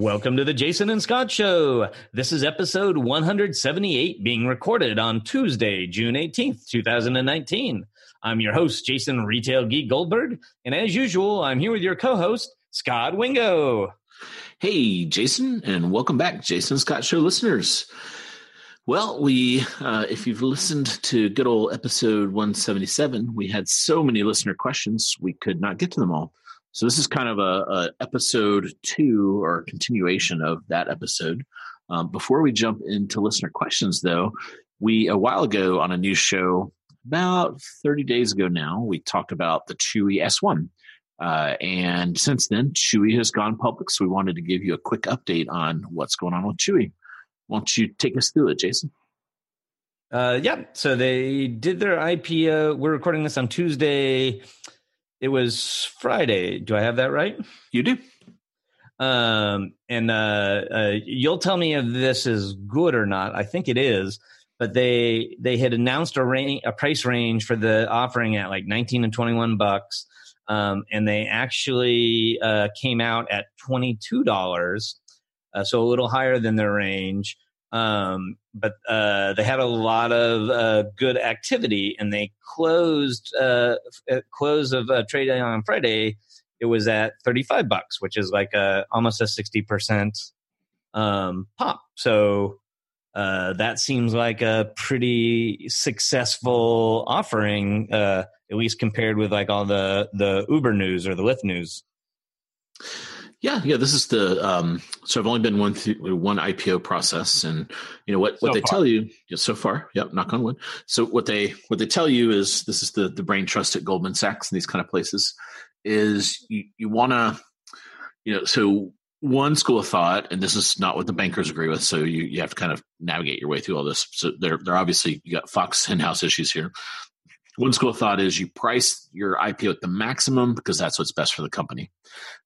Welcome to the Jason and Scot Show. This is episode 178 being recorded on Tuesday, June 18th, 2019. I'm your host, Jason Retail Geek Goldberg. And as usual, I'm here with your co host, Scot Wingo. Hey, Jason, and welcome back, Jason Scot Show listeners. Well, we, uh, if you've listened to good old episode 177, we had so many listener questions, we could not get to them all. So this is kind of a, a episode two or continuation of that episode. Um, before we jump into listener questions, though, we a while ago on a new show, about 30 days ago now, we talked about the Chewy S1. Uh, and since then, Chewy has gone public. So we wanted to give you a quick update on what's going on with Chewy. Why don't you take us through it, Jason? Uh, yeah. So they did their IPO. We're recording this on Tuesday it was Friday. Do I have that right? You do. Um, and uh, uh, you'll tell me if this is good or not. I think it is, but they they had announced a range, a price range for the offering at like 19 and 21 bucks, um, and they actually uh, came out at 22 dollars, uh, so a little higher than their range. Um, but uh, they had a lot of uh, good activity, and they closed uh, at close of uh, trading on Friday. It was at thirty five bucks, which is like a almost a sixty percent um, pop. So uh, that seems like a pretty successful offering, uh, at least compared with like all the the Uber news or the Lyft news. Yeah, yeah. This is the um, so I've only been one th- one IPO process, and you know what what so they far. tell you so far. Yep, knock on wood. So what they what they tell you is this is the the brain trust at Goldman Sachs and these kind of places is you you want to you know so one school of thought, and this is not what the bankers agree with. So you you have to kind of navigate your way through all this. So they're they're obviously you got Fox in house issues here one school of thought is you price your IPO at the maximum because that's what's best for the company.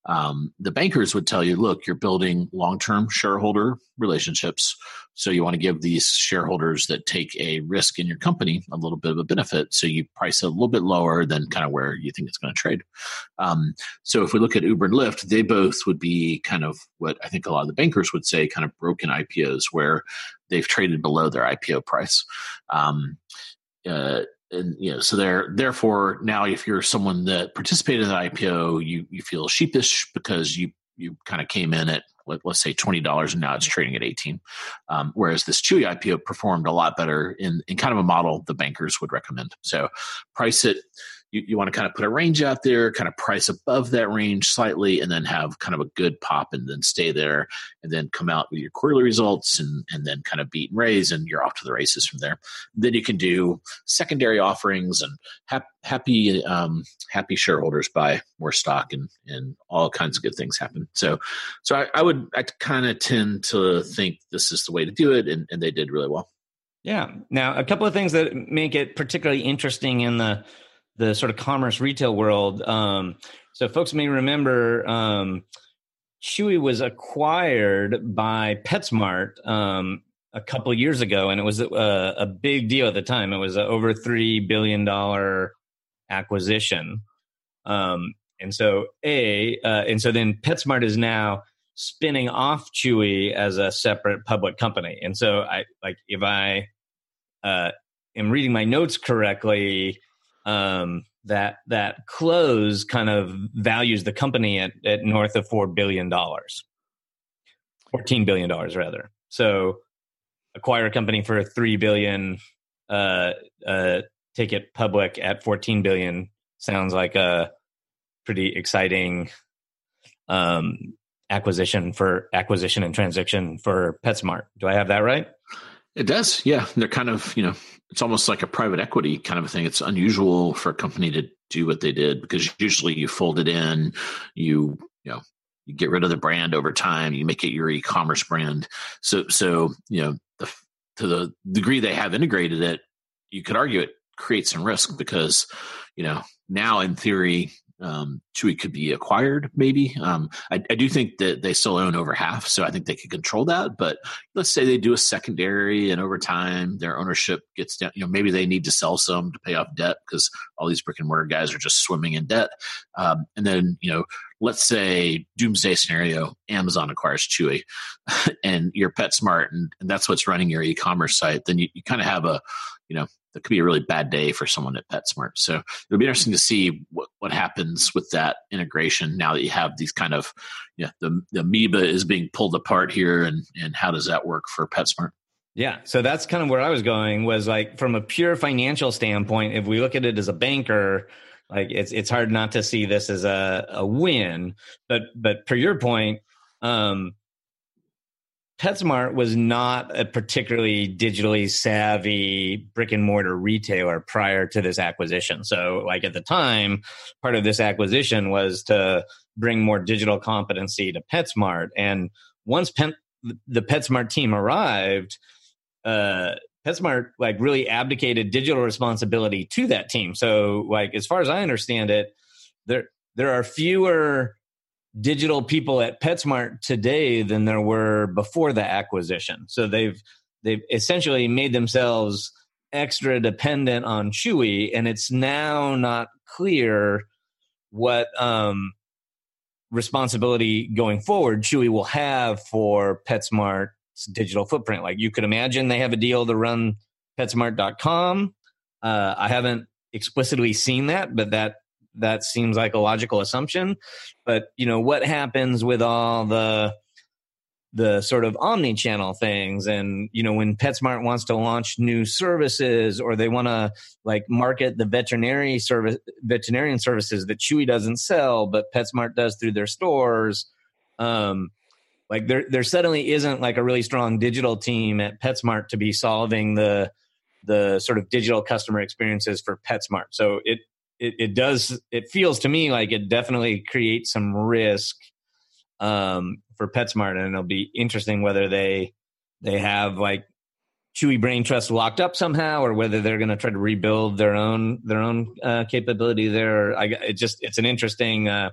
Um, the bankers would tell you, look, you're building long term shareholder relationships. So you want to give these shareholders that take a risk in your company a little bit of a benefit. So you price a little bit lower than kind of where you think it's going to trade. Um, so if we look at Uber and Lyft, they both would be kind of what I think a lot of the bankers would say kind of broken IPOs where they've traded below their IPO price. Um, uh, and you know so there therefore now if you're someone that participated in the ipo you you feel sheepish because you you kind of came in at let, us say $20 and now it's trading at 18 um, whereas this chewy ipo performed a lot better in, in kind of a model the bankers would recommend. So price it you, you want to kind of put a range out there, kind of price above that range slightly, and then have kind of a good pop and then stay there and then come out with your quarterly results and, and then kind of beat and raise and you're off to the races from there. Then you can do secondary offerings and ha- happy um, happy shareholders buy more stock and, and all kinds of good things happen. So so I, I would I kind of tend to think this is the way to do it and, and they did really well. Yeah. Now, a couple of things that make it particularly interesting in the the sort of commerce retail world. Um, so folks may remember um, Chewy was acquired by PetSmart um, a couple years ago, and it was a, a, big deal at the time. It was an over three billion dollar acquisition, um, and so a uh, and so then PetSmart is now spinning off Chewy as a separate public company. And so I like if I uh, am reading my notes correctly, um, that that close kind of values the company at, at north of four billion dollars, fourteen billion dollars rather. So acquire a company for three billion, uh, uh, take it public at fourteen billion sounds like a pretty exciting um, acquisition for acquisition and transaction for PetSmart. Do I have that right? It does, yeah. They're kind of, you know, it's almost like a private equity kind of a thing. It's unusual for a company to do what they did because usually you fold it in, you, you know, you get rid of the brand over time, you make it your e-commerce brand. So, so you know, the, to the degree they have integrated it, you could argue it creates some risk because you know now in theory um, Chewy could be acquired, maybe. Um, I, I, do think that they still own over half, so I think they could control that. But let's say they do a secondary, and over time their ownership gets down. You know, maybe they need to sell some to pay off debt because all these brick and mortar guys are just swimming in debt. Um, and then, you know, let's say doomsday scenario, Amazon acquires Chewy, and your PetSmart, and, and that's what's running your e-commerce site. Then you, you kind of have a, you know, that could be a really bad day for someone at PetSmart. So it'll be interesting to see what, what happens with that integration now that you have these kind of, yeah, the, the amoeba is being pulled apart here and, and how does that work for PetSmart? Yeah. So that's kind of where I was going was like from a pure financial standpoint, if we look at it as a banker, like it's it's hard not to see this as a, a win. But but per your point, um, PetSmart was not a particularly digitally savvy brick and mortar retailer prior to this acquisition. So, like at the time, part of this acquisition was to bring more digital competency to PetSmart. And once Pet, the PetSmart team arrived, uh, PetSmart like really abdicated digital responsibility to that team. So, like as far as I understand it, there there are fewer digital people at PetSmart today than there were before the acquisition. So they've they've essentially made themselves extra dependent on Chewy, and it's now not clear what um, responsibility going forward Chewy will have for PetSmart's digital footprint. Like you could imagine, they have a deal to run PetSmart.com. Uh, I haven't explicitly seen that, but that that seems like a logical assumption. But you know, what happens with all the the sort of omni-channel things and you know when PetSmart wants to launch new services or they want to like market the veterinary service veterinarian services that Chewy doesn't sell but PetSmart does through their stores um like there there suddenly isn't like a really strong digital team at PetSmart to be solving the the sort of digital customer experiences for PetSmart. So it it, it does it feels to me like it definitely creates some risk um, for PetSmart, and it'll be interesting whether they they have like Chewy Brain Trust locked up somehow, or whether they're going to try to rebuild their own their own uh, capability there. I it just it's an interesting uh,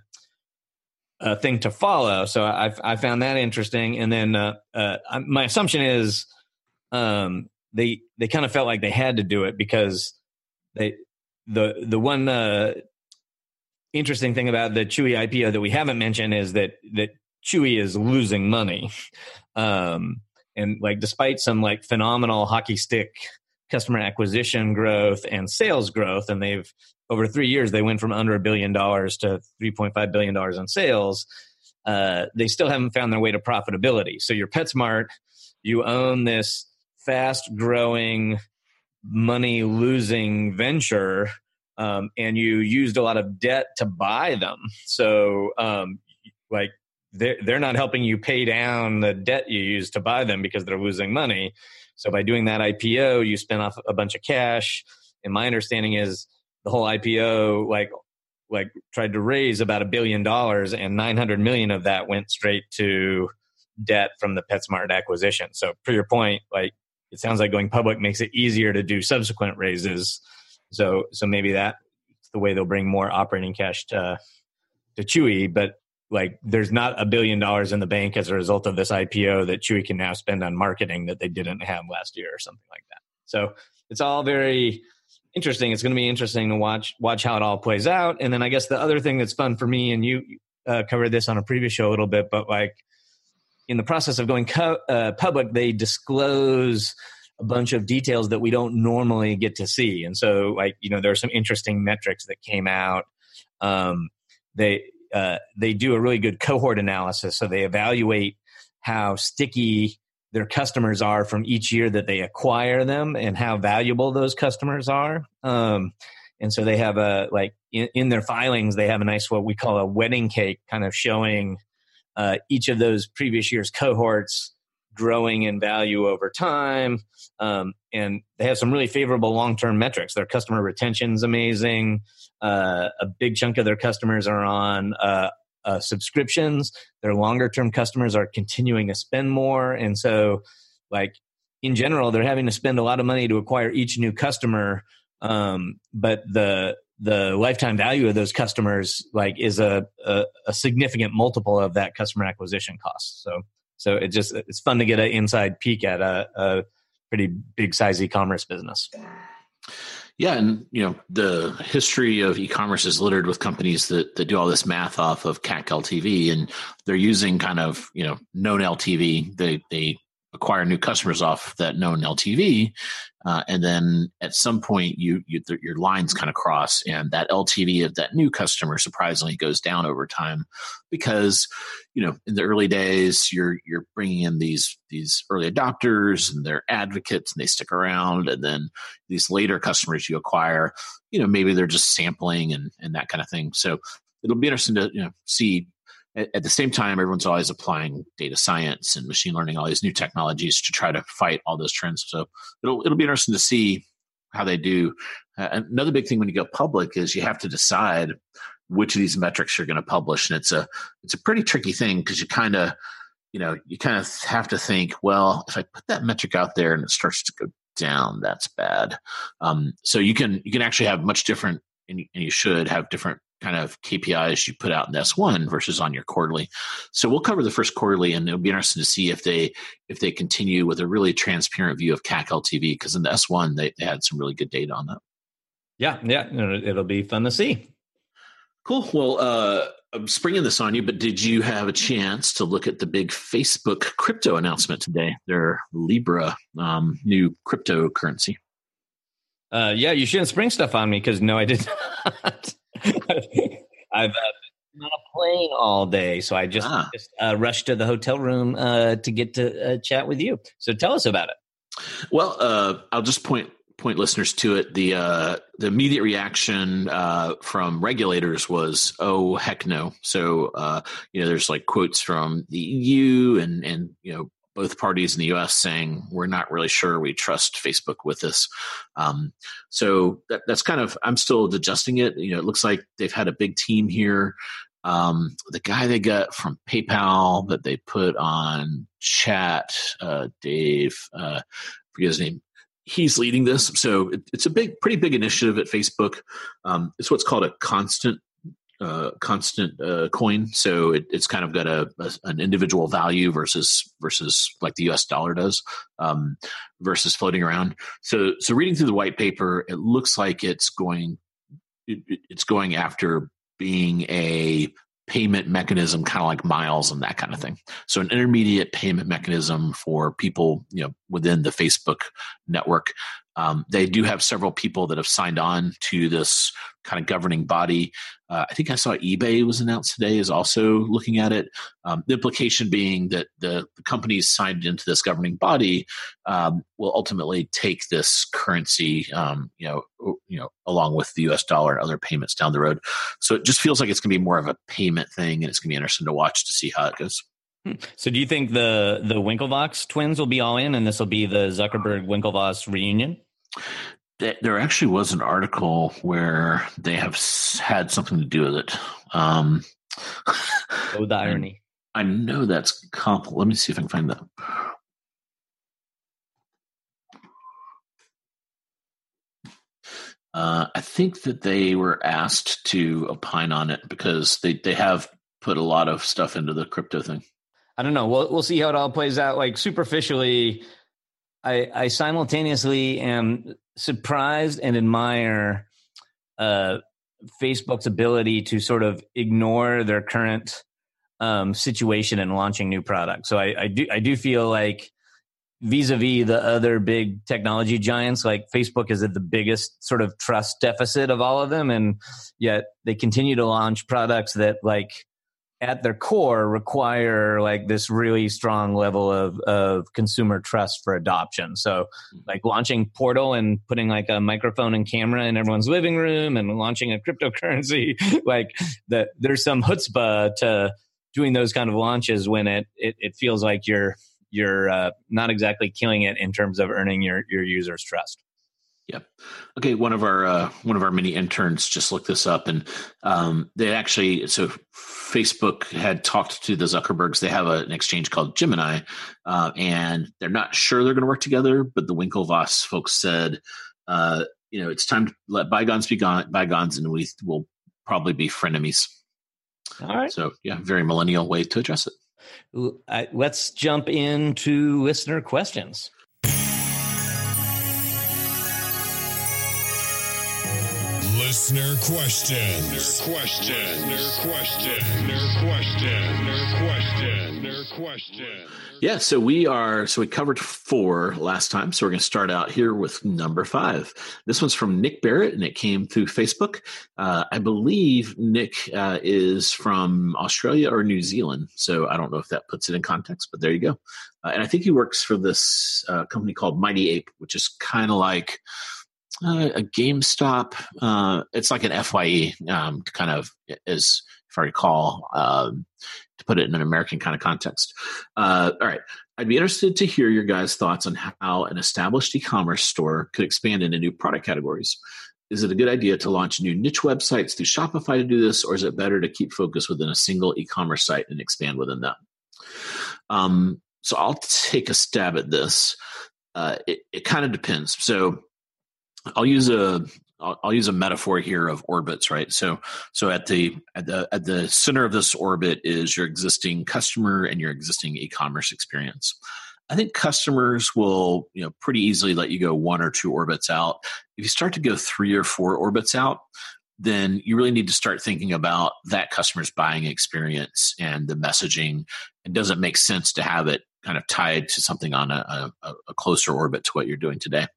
uh, thing to follow. So I I found that interesting, and then uh, uh, my assumption is um, they they kind of felt like they had to do it because they the the one uh, interesting thing about the Chewy IPO that we haven't mentioned is that that Chewy is losing money, um, and like despite some like phenomenal hockey stick customer acquisition growth and sales growth, and they've over three years they went from under a billion dollars to three point five billion dollars in sales. Uh, they still haven't found their way to profitability. So your PetSmart, you own this fast growing money losing venture um, and you used a lot of debt to buy them. So um, like they're, they're not helping you pay down the debt you used to buy them because they're losing money. So by doing that ipo you spent off a bunch of cash. And my understanding is the whole ipo like like tried to raise about a billion dollars and 900 million of that went straight to debt from the PetSmart acquisition. So, for your point, like it sounds like going public makes it easier to do subsequent raises. So so maybe that's the way they'll bring more operating cash to to Chewy, but like there's not a billion dollars in the bank as a result of this IPO that Chewy can now spend on marketing that they didn't have last year or something like that. So it's all very interesting. It's going to be interesting to watch watch how it all plays out. And then I guess the other thing that's fun for me, and you uh, covered this on a previous show a little bit, but like in the process of going co- uh, public, they disclose a bunch of details that we don't normally get to see. And so, like, you know, there are some interesting metrics that came out. Um, they uh, they do a really good cohort analysis, so they evaluate how sticky their customers are from each year that they acquire them, and how valuable those customers are. Um, and so they have a like in, in, their filings, they have a nice what we call a wedding cake, kind of showing uh, each of those previous year's cohorts growing in value over time. Um, and they have some really favorable long term metrics. Their customer retention is amazing. Uh, a big chunk of their customers are on uh, uh, subscriptions. Their longer term customers are continuing to spend more. And so, like, in general, they're having to spend a lot of money to acquire each new customer. Um, but the the lifetime value of those customers like is a, a, a significant multiple of that customer acquisition cost. So so it just it's fun to get an inside peek at a, a pretty big size e-commerce business. Yeah, and you know the history of e-commerce is littered with companies that that do all this math off of CAC LTV, and they're using kind of you know known LTV. They they acquire new customers off that known LTV, uh, and then at some point you, you th- your lines kind of cross, and that LTV of that new customer surprisingly goes down over time because you know in the early days you're you're bringing in these these early adopters and they're advocates and they stick around, and then these later customers you acquire, you know maybe they're just sampling and and that kind of thing. So it'll be interesting to you know see at, at, the same time, everyone's always applying data science and machine learning, all these new technologies to try to fight all those trends. So it'll it'll be interesting to see how they do. Uh, another big thing when you go public is you have to decide which of these metrics you're going to publish, and it's a it's a pretty tricky thing because you kind of you know you kind of have to think, well, if I put that metric out there and it starts to go down, that's bad. Um, so you can you can actually have much different, and you, and you should have different kind of KPIs you put out in S1 versus on your quarterly. So we'll cover the first quarterly, and it'll be interesting to see if they if they continue with a really transparent view of CAC LTV because in the S1 they, they had some really good data on that. Yeah, yeah, it'll be fun to see. Cool. Well, uh, I'm springing this on you, but did you have a chance to look at the big Facebook crypto announcement today? Their Libra um, new cryptocurrency. Uh, yeah, you shouldn't spring stuff on me because no, I did not. I've uh, been on a plane all day, so I just, ah. just uh, rushed to the hotel room uh, to get to uh, chat with you. So tell us about it. Well, uh, I'll just point point listeners to it. The uh, the immediate reaction from regulators was, "Oh heck no!" So you know, there's like quotes from the EU and and you know both parties in the U.S. saying we're not really sure we trust Facebook with this. Um, so that, that's kind of I'm still adjusting it. You know, it looks like they've had a big team here. Um, the guy they got from PayPal that they put on chat, uh, Dave, uh, forget his name. He's leading this, so it, it's a big, pretty big initiative at Facebook. Um, it's what's called a constant uh, constant uh, coin, so it, it's kind of got a, a, an individual value versus versus like the U.S. dollar does, um, versus floating around. So so reading through the white paper, it looks like it's going it, it's going after being a payment mechanism, kind of like miles and that kind of thing. So an intermediate payment mechanism for people, you know, within the Facebook network. Um, they do have several people that have signed on to this kind of governing body. Uh, I think I saw eBay was announced today is also looking at it. Um, the implication being that the, the, companies signed into this governing body um, will ultimately take this currency, um, you know, you know, along with the U.S. dollar and other payments down the road. So it just feels like it's going to be more of a payment thing, and it's going to be interesting to watch to see how it goes. Hmm. So, do you think the the Winklevoss twins will be all in, and this will be the Zuckerberg Winklevoss reunion? There actually was an article where they have had something to do with it. Um, oh, the irony! I, I know that's comp. Let me see if I can find that. Uh, I think that they were asked to opine on it because they, they have put a lot of stuff into the crypto thing. I don't know. We'll we'll see how it all plays out. Like superficially, I I simultaneously am surprised and admire uh, Facebook's ability to sort of ignore their current um, situation and launching new products. So I, I do I do feel like vis-a-vis the other big technology giants like facebook is at the biggest sort of trust deficit of all of them and yet they continue to launch products that like at their core require like this really strong level of, of consumer trust for adoption. So mm-hmm. like launching Portal and putting like a microphone and camera in everyone's living room and launching a cryptocurrency, like that there's some chutzpah to doing those kind of launches when it, it, it feels like you're, you're uh, not exactly killing it in terms of earning your, your users trust. Yep. Okay. One of our uh, one of our mini interns just looked this up, and um, they actually so Facebook had talked to the Zuckerbergs. They have a, an exchange called Gemini, uh, and they're not sure they're going to work together. But the Winklevoss folks said uh, you know, it's time to let bygones be gone, bygones, and we will probably be frenemies. All right. So yeah, very millennial way to address it. let's jump into listener questions. Listener question. Listener question. Listener question. Listener question. Listener question. Listener question. Yeah, so we are so we covered four last time. So we're going to start out here with number five. This one's from Nick Barrett, and it came through Facebook. Uh, I believe Nick uh, is from Australia or New Zealand, so I don't know if that puts it in context, but there you go. Uh, and I think he works for this uh, company called Mighty Ape, which is kind of like uh, a GameStop. Uh, it's like an FYE, um, kind of as if I recall, um, to put it in an American kind of context. Uh, all right, I'd be interested to hear your guys' thoughts on how an established e-commerce store could expand into new product categories. Is it a good idea to launch new niche websites through Shopify to do this, or is it better to keep focus within a single e-commerce site and expand within that? Um, so I'll take a stab at this. Uh, it, it kind of depends. So I'll use a I'll, I'll, use a metaphor here of orbits, right? So so at the at the at the center of this orbit is your existing customer and your existing e-commerce experience. I think customers will, you know, pretty easily let you go one or two orbits out. If you start to go three or four orbits out, then you really need to start thinking about that customer's buying experience and the messaging. It doesn't make sense to have it kind of tied to something on a, a, a closer orbit to what you're doing today.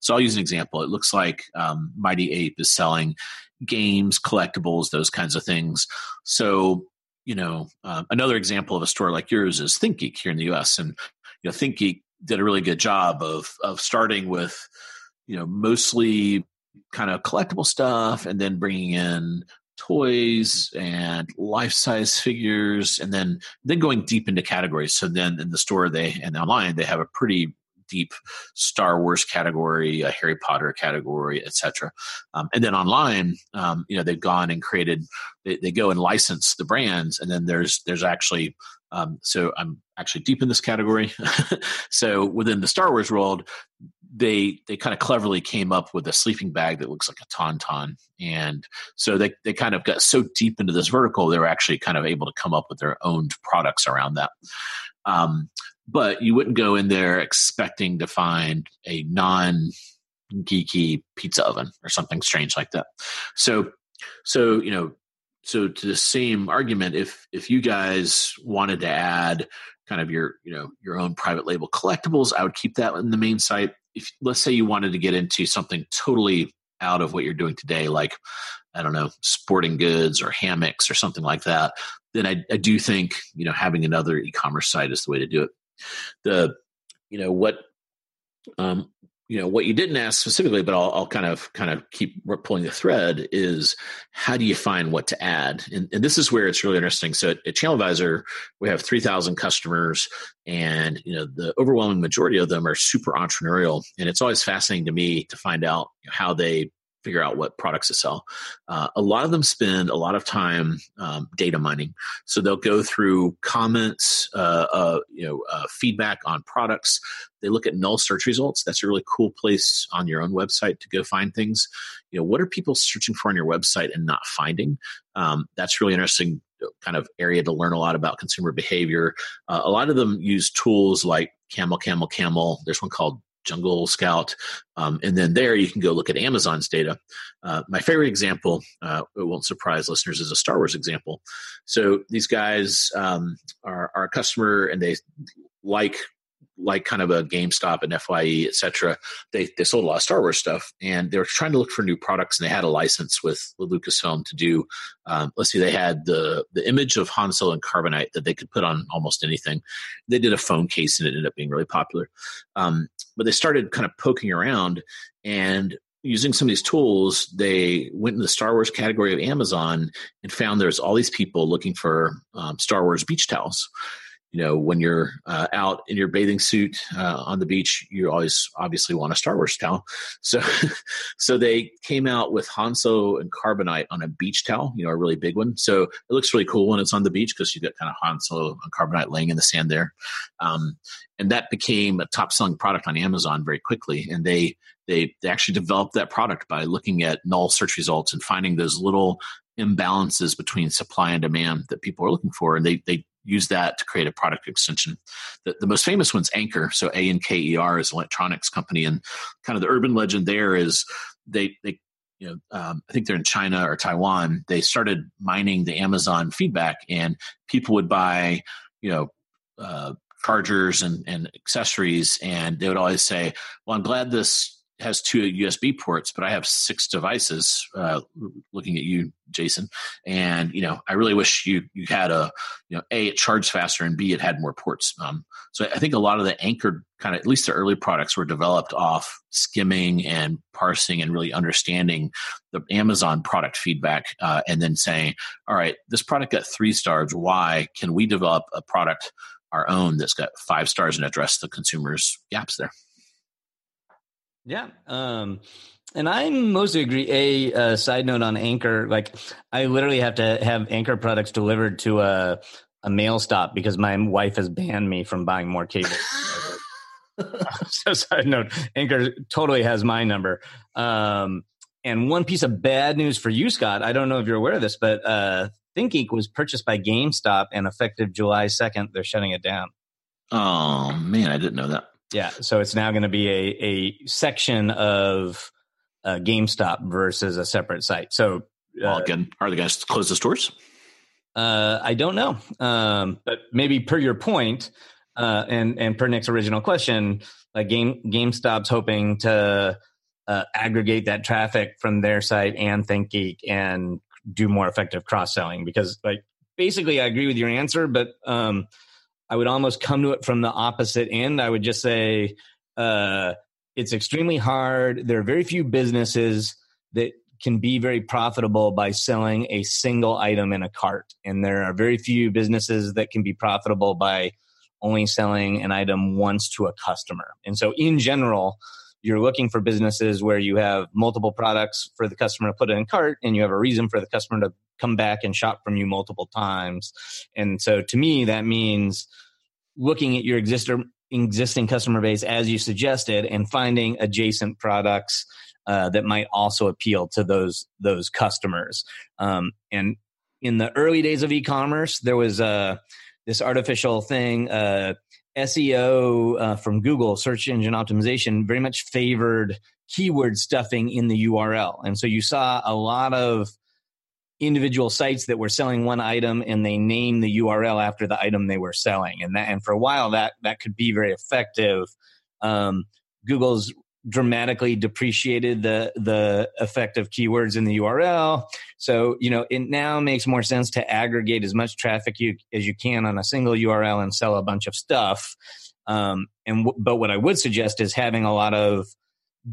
So I'll use an example. It looks like um, Mighty Ape is selling games, collectibles, those kinds of things. So you know, uh, another example of a store like yours is ThinkGeek here in the U.S. And you know, ThinkGeek did a really good job of of starting with you know mostly kind of collectible stuff and then bringing in toys and life size figures and then then going deep into categories so then in the store they and online they have a pretty deep Star Wars category, a Harry Potter category, etc. Um, and then online, um, you know, they've gone and created. They, they, go and license the brands, and then there's there's actually. Um, so I'm actually deep in this category. so within the Star Wars world, they they kind of cleverly came up with a sleeping bag that looks like a tauntaun. And so they, they kind of got so deep into this vertical they were actually kind of able to come up with their own products around that. Um, but you wouldn't go in there expecting to find a non geeky pizza oven or something strange like that. So so you know so to the same argument if if you guys wanted to add kind of your you know your own private label collectibles i would keep that in the main site. If let's say you wanted to get into something totally out of what you're doing today like i don't know sporting goods or hammocks or something like that then i, I do think you know having another e-commerce site is the way to do it. The you know what um, you know what you didn't ask specifically but I'll, I'll, kind of kind of keep pulling the thread is how do you find what to add? And, and this is where it's really interesting. So at, at channel advisor we have 3000 customers and you know the overwhelming majority of them are super entrepreneurial. And it's always fascinating to me to find out how they figure out what products to sell. Uh, a lot of them spend a lot of time um, data mining. So they'll go through comments, uh, uh, you know, uh, feedback on products. They look at null search results. That's a really cool place on your own website to go find things. You know, what are people searching for on your website and not finding? Um, that's really interesting kind of area to learn a lot about consumer behavior. Uh, a lot of them use tools like Camel, Camel, Camel. There's one called Jungle Scout. Um, and then there you can go look at Amazon's data. Uh, my favorite example, uh, it won't surprise listeners, is a Star Wars example. So these guys um, are, are a customer and they like like kind of a GameStop and FYE, et cetera, they, they sold a lot of Star Wars stuff and they were trying to look for new products and they had a license with, Lucasfilm to do, um, let's see, they had the, the image of Han Solo and Carbonite that they could put on almost anything. They did a phone case and it ended up being really popular. Um, but they started kind of poking around and using some of these tools, they went in the Star Wars category of Amazon and found there's all these people looking for um, Star Wars beach towels you know, when you're uh, out in your bathing suit uh, on the beach, you always obviously want a Star Wars towel. So, so they came out with Han Solo and Carbonite on a beach towel, you know, a really big one. So it looks really cool when it's on the beach because you get kind of Han Solo and Carbonite laying in the sand there. Um, and that became a top selling product on Amazon very quickly. And they, they, they actually developed that product by looking at null search results and finding those little imbalances between supply and demand that people are looking for. And they, they use that to create a product extension. The, the most famous one's Anker. So A N K E R is an electronics company, and kind of the urban legend there is they they you know um, I think they're in China or Taiwan. They started mining the Amazon feedback, and people would buy you know. Uh, chargers and, and accessories and they would always say well i'm glad this has two USB ports, but I have six devices. Uh, looking at you, Jason, and you know, I really wish you you had a you know, a it charged faster, and b it had more ports. Um, so I think a lot of the anchored kind of at least the early products were developed off skimming and parsing and really understanding the Amazon product feedback, uh, and then saying, all right, this product got three stars. Why can we develop a product our own that's got five stars and address the consumer's gaps there? Yeah. Um, and I mostly agree. A uh, side note on Anker, like I literally have to have Anker products delivered to a a mail stop because my wife has banned me from buying more cable. so side note, Anker totally has my number. Um, and one piece of bad news for you, Scot. I don't know if you're aware of this, but uh, ThinkGeek was purchased by GameStop, and effective July second, they're shutting it down. Oh man, I didn't know that. Yeah, so it's now going to be a a section of uh, GameStop versus a separate site. So, uh, well, again, are they going to close the stores? Uh, I don't know, um, but maybe per your point, uh, and and per Nick's original question, like Game GameStop's hoping to uh, aggregate that traffic from their site and ThinkGeek and do more effective cross selling because, like, basically, I agree with your answer, but um, I would almost come to it from the opposite end. I would just say uh, it's extremely hard. There are very few businesses that can be very profitable by selling a single item in a cart. And there are very few businesses that can be profitable by only selling an item once to a customer. And so, in general, you're looking for businesses where you have multiple products for the customer to put in cart and you have a reason for the customer to come back and shop from you multiple times. And so to me, that means looking at your existing existing customer base as you suggested and finding adjacent products uh, that might also appeal to those those customers. Um, and in the early days of e-commerce, there was uh, this artificial thing. Uh, SEO uh, from Google, search engine optimization, very much favored keyword stuffing in the URL. And so you saw a lot of individual sites that were selling one item and they named the URL after the item they were selling. And that, and for a while that, that could be very effective. Um, Google's dramatically depreciated the the effect of keywords in the URL. So you know it now makes more sense to aggregate as much traffic you, as you can on a single URL and sell a bunch of stuff. Um, and w- but what I would suggest is having a lot of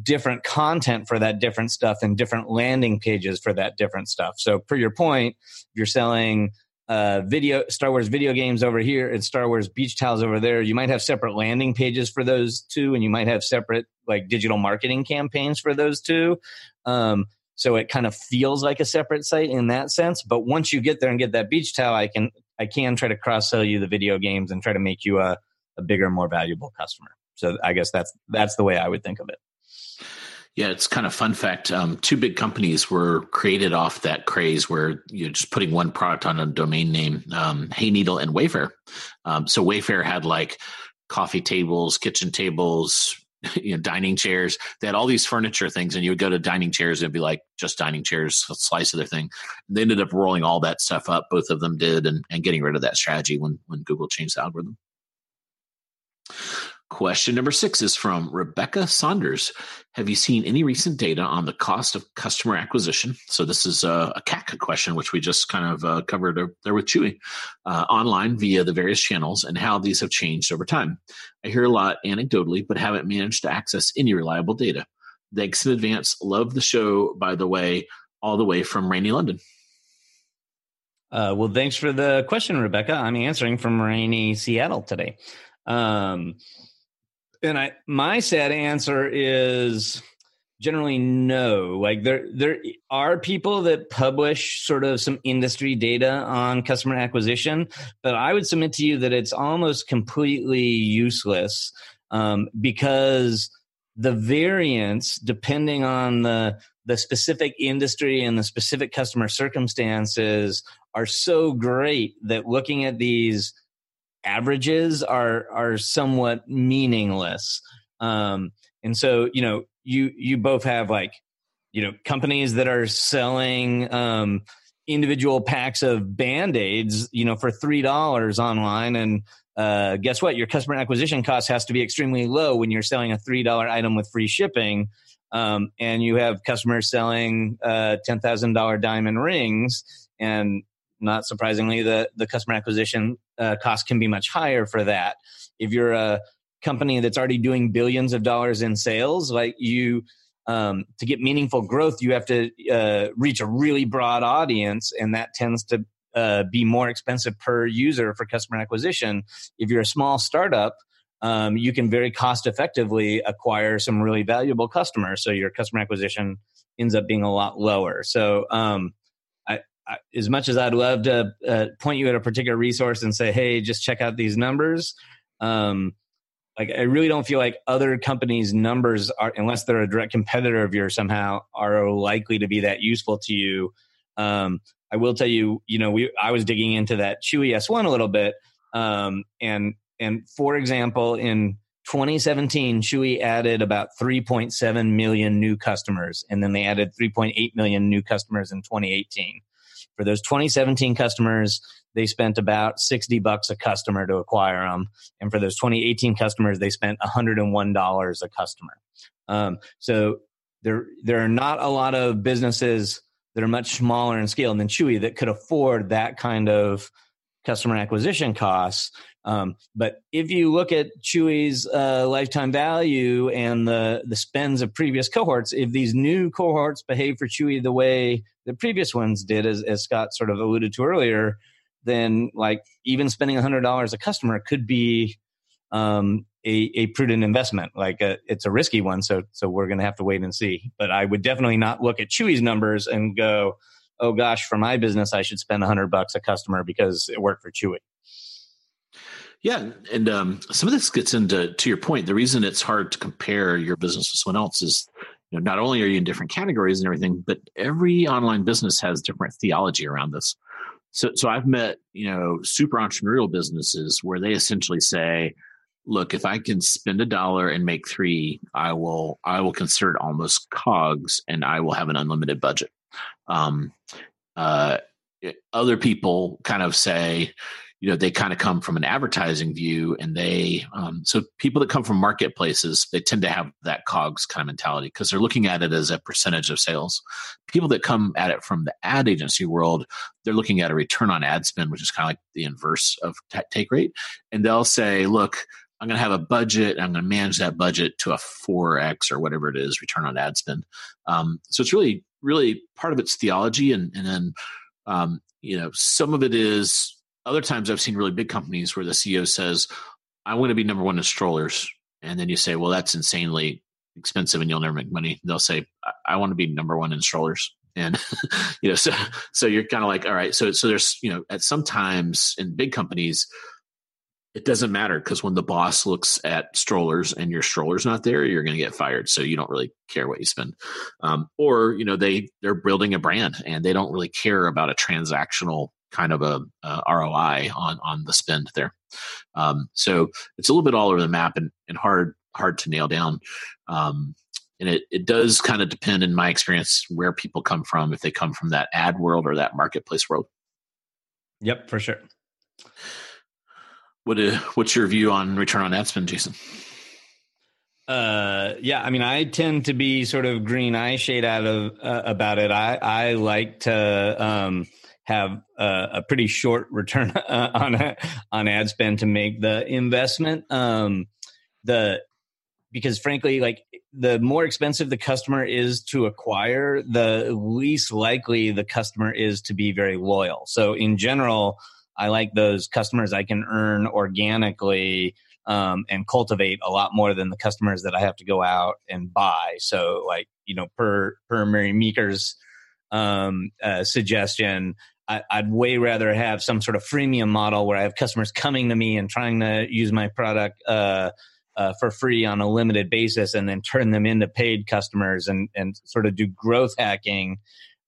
different content for that different stuff and different landing pages for that different stuff. So per your point, you're selling uh, video Star Wars video games over here and Star Wars beach towels over there. You might have separate landing pages for those two, and you might have separate like digital marketing campaigns for those two. Um, so it kind of feels like a separate site in that sense. But once you get there and get that beach towel, I can I can try to cross sell you the video games and try to make you a, a bigger, more valuable customer. So I guess that's that's the way I would think of it. Yeah, it's kind of fun fact. Um, two big companies were created off that craze where you're just putting one product on a domain name, um, Hayneedle and Wayfair. Um, so Wayfair had like coffee tables, kitchen tables, you know, dining chairs. They had all these furniture things, and you would go to dining chairs and it'd be like just dining chairs, a slice of their thing. They ended up rolling all that stuff up. Both of them did, and, and getting rid of that strategy when when Google changed the algorithm. Question number six is from Rebecca Saunders. Have you seen any recent data on the cost of customer acquisition? So this is a, a CAC question, which we just kind of uh, covered there with Chewy uh, online via the various channels and how these have changed over time. I hear a lot anecdotally, but haven't managed to access any reliable data. Thanks in advance. Love the show, by the way, all the way from rainy London. Uh, well, thanks for the question, Rebecca. I'm answering from rainy Seattle today. Um, and I, my sad answer is generally no. Like there, there are people that publish sort of some industry data on customer acquisition, but I would submit to you that it's almost completely useless um, because the variance, depending on the the specific industry and the specific customer circumstances, are so great that looking at these averages are are somewhat meaningless. Um, and so, you know, you you both have like, you know, companies that are selling um, individual packs of band aids, you know, for three dollars online, and uh, guess what? Your customer acquisition cost has to be extremely low when you're selling a three dollar item with free shipping. Um, and you have customers selling uh, ten thousand dollar diamond rings, and not surprisingly, the the customer acquisition uh, cost can be much higher for that. If you're a company that's already doing billions of dollars in sales, like you, um, to get meaningful growth, you have to uh, reach a really broad audience, and that tends to uh, be more expensive per user for customer acquisition. If you're a small startup, um, you can very cost effectively acquire some really valuable customers. So your customer acquisition ends up being a lot lower. So um, as much as I'd love to uh, point you at a particular resource and say, "Hey, just check out these numbers," um, like I really don't feel like other companies' numbers are, unless they're a direct competitor of yours somehow, are likely to be that useful to you. Um, I will tell you, you know, we I was digging into that Chewy S1 a little bit, um, and and for example, in 2017, Chewy added about 3.7 million new customers, and then they added 3.8 million new customers in 2018. For those 2017 customers, they spent about 60 bucks a customer to acquire them. And for those 2018 customers, they spent $101 a customer. Um, so there, there are not a lot of businesses that are much smaller in scale than Chewy that could afford that kind of customer acquisition costs. Um, but if you look at Chewy's uh, lifetime value and the the spends of previous cohorts, if these new cohorts behave for Chewy the way the previous ones did, as, as Scot sort of alluded to earlier, then like even spending a hundred dollars a customer could be um, a, a prudent investment. Like a, uh, it's a risky one, so so we're going to have to wait and see. But I would definitely not look at Chewy's numbers and go, "Oh gosh, for my business, I should spend a hundred bucks a customer because it worked for Chewy." Yeah, and um, some of this gets into to your point. The reason it's hard to compare your business with someone else is, you know, not only are you in different categories and everything, but every online business has different theology around this. So, so I've met you know super entrepreneurial businesses where they essentially say, "Look, if I can spend a dollar and make three, I will I will consider it almost cogs, and I will have an unlimited budget." Um, uh, other people kind of say, you know they kind of come from an advertising view and they um, so people that come from marketplaces they tend to have that cogs kind of mentality because they're looking at it as a percentage of sales. People that come at it from the ad agency world they're looking at a return on ad spend which is kind of like the inverse of t- take rate. And they'll say look i'm going to have a budget i'm going to manage that budget to a 4x or whatever it is return on ad spend. Um, so it's really really part of it's theology and, and then um, you know some of it is other times I've seen really big companies where the CEO says, I want to be number one in strollers. And then you say, well, that's insanely expensive and you'll never make money. They'll say, I, I want to be number one in strollers. And, you know, so, so you're kind of like, all right. So, so there's, you know, at sometimes in big companies, it doesn't matter because when the boss looks at strollers and your stroller's not there, you're going to get fired. So you don't really care what you spend. Um, or, you know, they, they're building a brand and they don't really care about a transactional kind of a, a ROI on on the spend there. Um, so it's a little bit all over the map and, and hard hard to nail down. Um, and it, it does kind of depend, in my experience, where people come from. If they come from that ad world or that marketplace world. Yep, for sure. What uh, what's your view on return on ad spend, Jason? Uh, yeah, I mean, I tend to be sort of green eye shade out of uh, about it. I I like to um, have a, a pretty short return on on ad spend to make the investment. Um, the because frankly, like the more expensive the customer is to acquire, the least likely the customer is to be very loyal. So in general, I like those customers I can earn organically um, and cultivate a lot more than the customers that I have to go out and buy. So, like you know, per per Mary Meeker's um, uh, suggestion, I, would way rather have some sort of freemium model where I have customers coming to me and trying to use my product uh, uh, for free on a limited basis, and then turn them into paid customers and and sort of do growth hacking.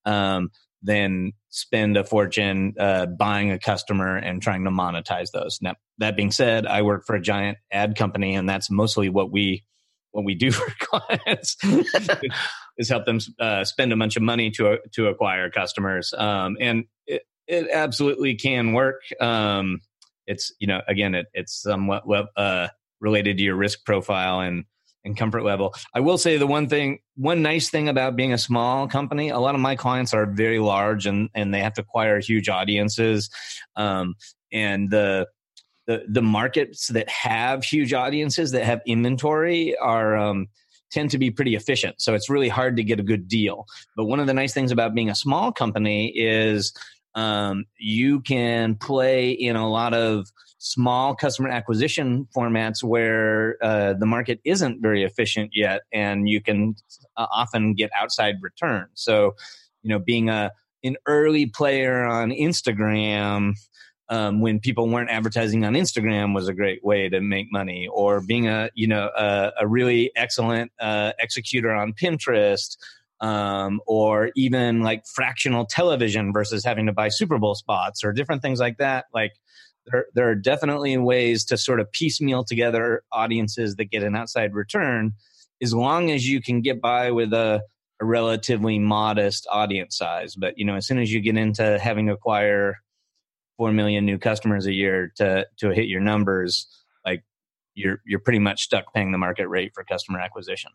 Um, than spend a fortune uh, buying a customer and trying to monetize those. Now, that being said, I work for a giant ad company, and that's mostly what we what we do for clients is help them uh, spend a bunch of money to to acquire customers, um, and it, it absolutely can work. Um, it's you know again it, it's somewhat uh, related to your risk profile and and comfort level. I will say the one thing, one nice thing about being a small company, a lot of my clients are very large and, and they have to acquire huge audiences. Um, and the, the, the markets that have huge audiences that have inventory are, um, tend to be pretty efficient. So it's really hard to get a good deal. But one of the nice things about being a small company is, um, you can play in a lot of small customer acquisition formats where uh, the market isn't very efficient yet, and you can uh, often get outside returns. So, you know, being a an early player on Instagram um, when people weren't advertising on Instagram was a great way to make money, or being a you know a, a really excellent uh, executor on Pinterest. Um, or even like fractional television versus having to buy Super Bowl spots or different things like that. Like there, there are definitely ways to sort of piecemeal together audiences that get an outside return as long as you can get by with a, a relatively modest audience size. But, you know, as soon as you get into having to acquire 4 million new customers a year to, to hit your numbers, like you're, you're pretty much stuck paying the market rate for customer acquisition.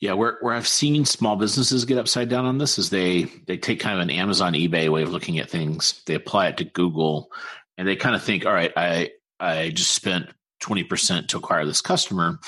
Yeah, where where I've seen small businesses get upside down on this is they they take kind of an Amazon eBay way of looking at things. They apply it to Google, and they kind of think, all right, I I just spent twenty percent to acquire this customer,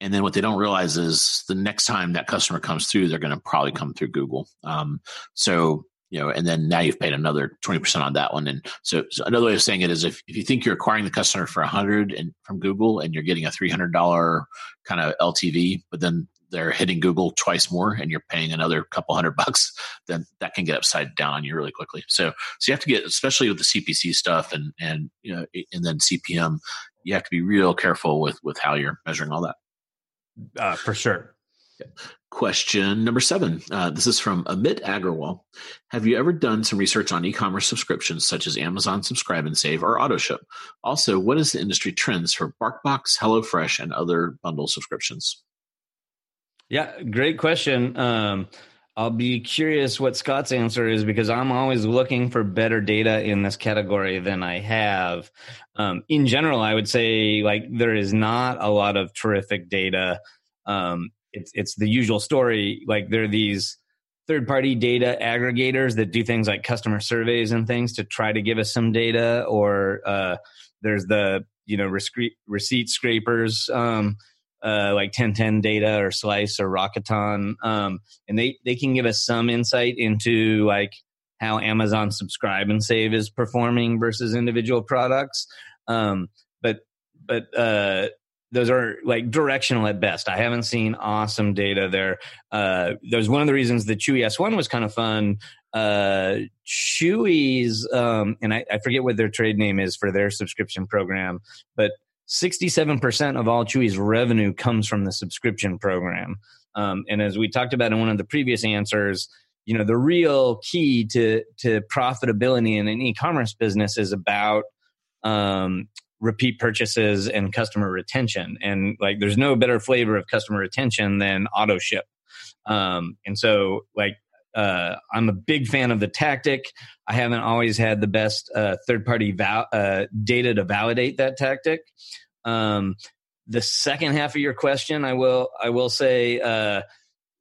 and then what they don't realize is the next time that customer comes through, they're going to probably come through Google. Um, so you know, and then now you've paid another 20% on that one. And so, so, another way of saying it is if, if you think you're acquiring the customer for a hundred and from Google and you're getting a $300 kind of LTV, but then they're hitting Google twice more and you're paying another couple hundred bucks, then that can get upside down on you really quickly. So, so you have to get, especially with the CPC stuff and, and, you know, and then CPM, you have to be real careful with, with how you're measuring all that. Uh, for sure. Question number seven. Uh, this is from Amit Agarwal. Have you ever done some research on e-commerce subscriptions such as Amazon Subscribe and Save or AutoShip? Also, what is the industry trends for BarkBox, HelloFresh, and other bundle subscriptions? Yeah, great question. Um, I'll be curious what Scot's answer is because I'm always looking for better data in this category than I have. Um, in general, I would say like there is not a lot of terrific data. Um, it's it's the usual story. Like there are these third party data aggregators that do things like customer surveys and things to try to give us some data, or uh, there's the you know receipt scrapers. Um, uh, like 1010 data or slice or Rakuten. Um, and they, they can give us some insight into like how Amazon subscribe and save is performing versus individual products. Um, but, but, uh, those are like directional at best. I haven't seen awesome data there. Uh, there's one of the reasons the Chewy S1 was kind of fun. Uh, Chewy's, um, and I, I forget what their trade name is for their subscription program, but 67% of all Chewy's revenue comes from the subscription program. Um, and as we talked about in one of the previous answers, you know, the real key to, to profitability in an e-commerce business is about um, repeat purchases and customer retention. And like, there's no better flavor of customer retention than auto ship. Um, and so like uh, I'm a big fan of the tactic. I haven't always had the best uh, third party val- uh, data to validate that tactic. Um, the second half of your question, I will I will say uh,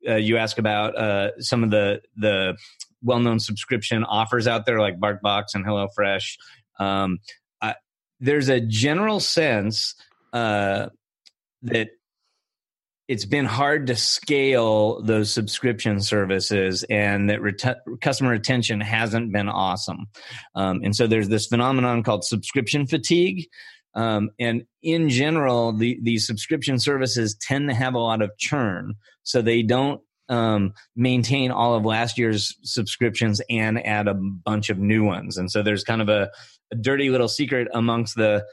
uh, you ask about uh, some of the the well known subscription offers out there like BarkBox and HelloFresh. Um, there's a general sense that it's been hard to scale those subscription services and that ret- customer retention hasn't been awesome. Um, and so there's this phenomenon called subscription fatigue. Um, and in general, the, these subscription services tend to have a lot of churn. So they don't um, maintain all of last year's subscriptions and add a bunch of new ones. And so there's kind of a, a dirty little secret amongst the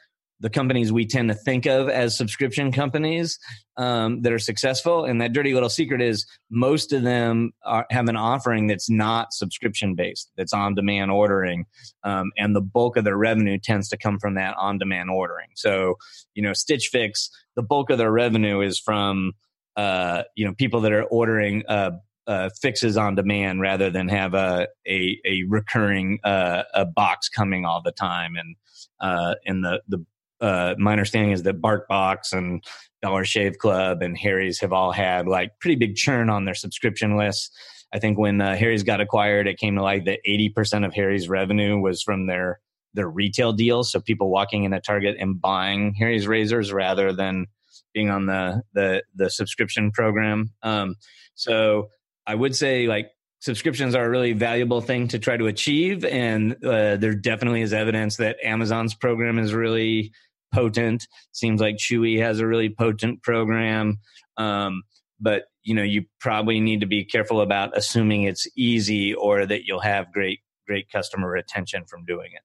the companies we tend to think of as subscription companies um, that are successful. And that dirty little secret is most of them are, have an offering that's not subscription based, that's on demand ordering. Um, and the bulk of their revenue tends to come from that on demand ordering. So, you know, Stitch Fix, the bulk of their revenue is from, uh, you know, people that are ordering uh, uh, fixes on demand rather than have a a, a recurring uh, a box coming all the time. And uh, and the the uh, my understanding is that BarkBox and Dollar Shave Club and Harry's have all had like pretty big churn on their subscription lists. I think when uh, Harry's got acquired, it came to light that 80% of Harry's revenue was from their their retail deals. So people walking in a Target and buying Harry's razors rather than being on the the the subscription program. Um, so I would say like subscriptions are a really valuable thing to try to achieve, and uh, there definitely is evidence that Amazon's program is really potent. Seems like Chewy has a really potent program. Um, but you know, you probably need to be careful about assuming it's easy or that you'll have great great customer retention from doing it.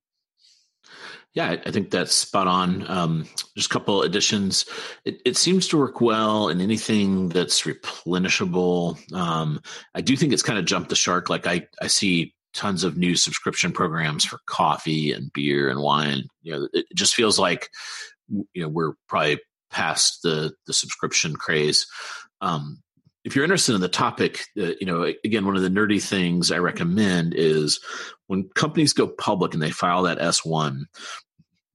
Yeah, I think that's spot on. Um, just a couple additions. It, it, seems to work well in anything that's replenishable. Um, I do think it's kind of jumped the shark. Like I, I see tons of new subscription programs for coffee and beer and wine. You know, it just feels like you know we're probably past the the subscription craze. Um, if you're interested in the topic, uh, you know, again, one of the nerdy things I recommend is when companies go public and they file that S1,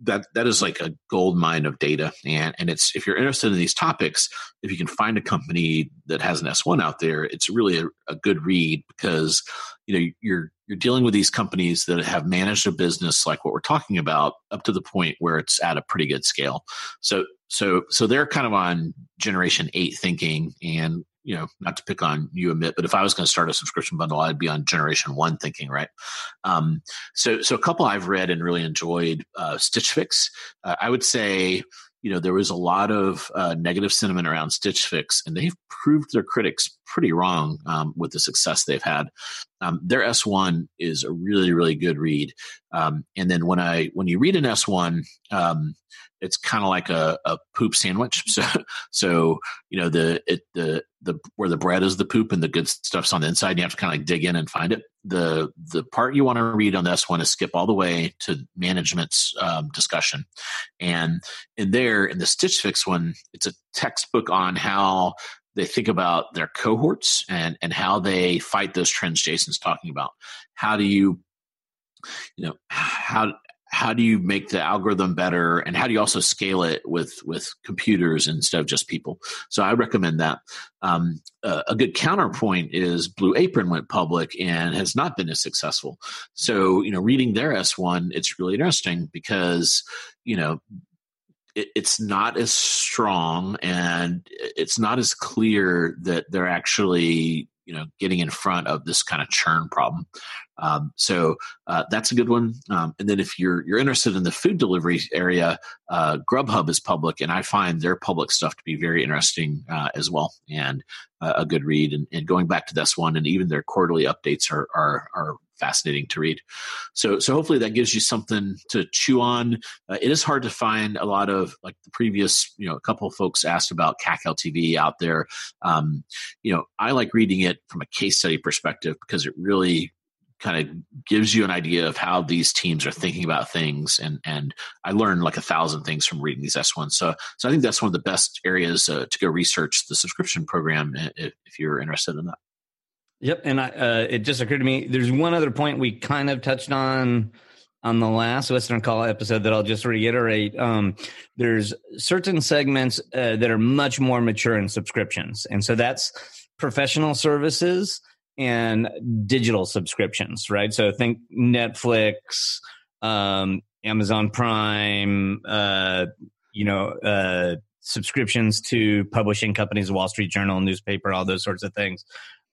that that is like a gold mine of data. And and it's if you're interested in these topics if you can find a company that has an s1 out there it's really a, a, good read because you know you're you're dealing with these companies that have managed a business like what we're talking about up to the point where it's at a pretty good scale. So so so they're kind of on generation 8 thinking and you know, not to pick on you, Amit, but if I was going to start a subscription bundle, I'd be on generation one thinking, right? Um, so, so a couple I've read and really enjoyed, uh, Stitch Fix. Uh, I would say, you know, there was a lot of uh, negative sentiment around Stitch Fix, and they've proved their critics pretty wrong um, with the success they've had. Um, their S1 is a really, really good read. Um, and then when I when you read an S1, um, it's kind of like a, a poop sandwich. So, so you know the it the the where the bread is the poop and the good stuff's on the inside. And You have to kind of like dig in and find it. The the part you want to read on this one is skip all the way to management's um, discussion, and in there in the Stitch Fix one, it's a textbook on how they think about their cohorts and and how they fight those trends Jason's talking about. How do you you know how how do you make the algorithm better and how do you also scale it with with computers instead of just people? So i recommend that. Um, uh, a good counterpoint is blue apron went public and has not been as successful. So you know reading their s1 it's really interesting because you know it, it's not as strong and it's not as clear that they're actually you know getting in front of this kind of churn problem. Um, so uh, that's a good one. Um, and then if you're you're interested in the food delivery area uh, grubhub is public and i find their public stuff to be very interesting uh, as well and uh, a good read. And, and, going back to this one and even their quarterly updates are are, are fascinating to read. So, so hopefully that gives you something to chew on. Uh, it is hard to find a lot of like the previous, you know, a couple folks asked about CAC LTV out there. Um, you know, I like reading it from a case study perspective because it really kind of gives you an idea of how these teams are thinking about things and and I learned like a thousand things from reading these s1s so so I think that's one of the best areas uh, to go research the subscription program if, if you're interested in that Yep, and I, uh, it just occurred to me. There's one other point we kind of touched on on the last Western Call episode that I'll just reiterate. Um, there's certain segments uh, that are much more mature in subscriptions, and so that's professional services and digital subscriptions, right? So think Netflix, um, Amazon Prime, uh, you know, uh, subscriptions to publishing companies, Wall Street Journal, newspaper, all those sorts of things.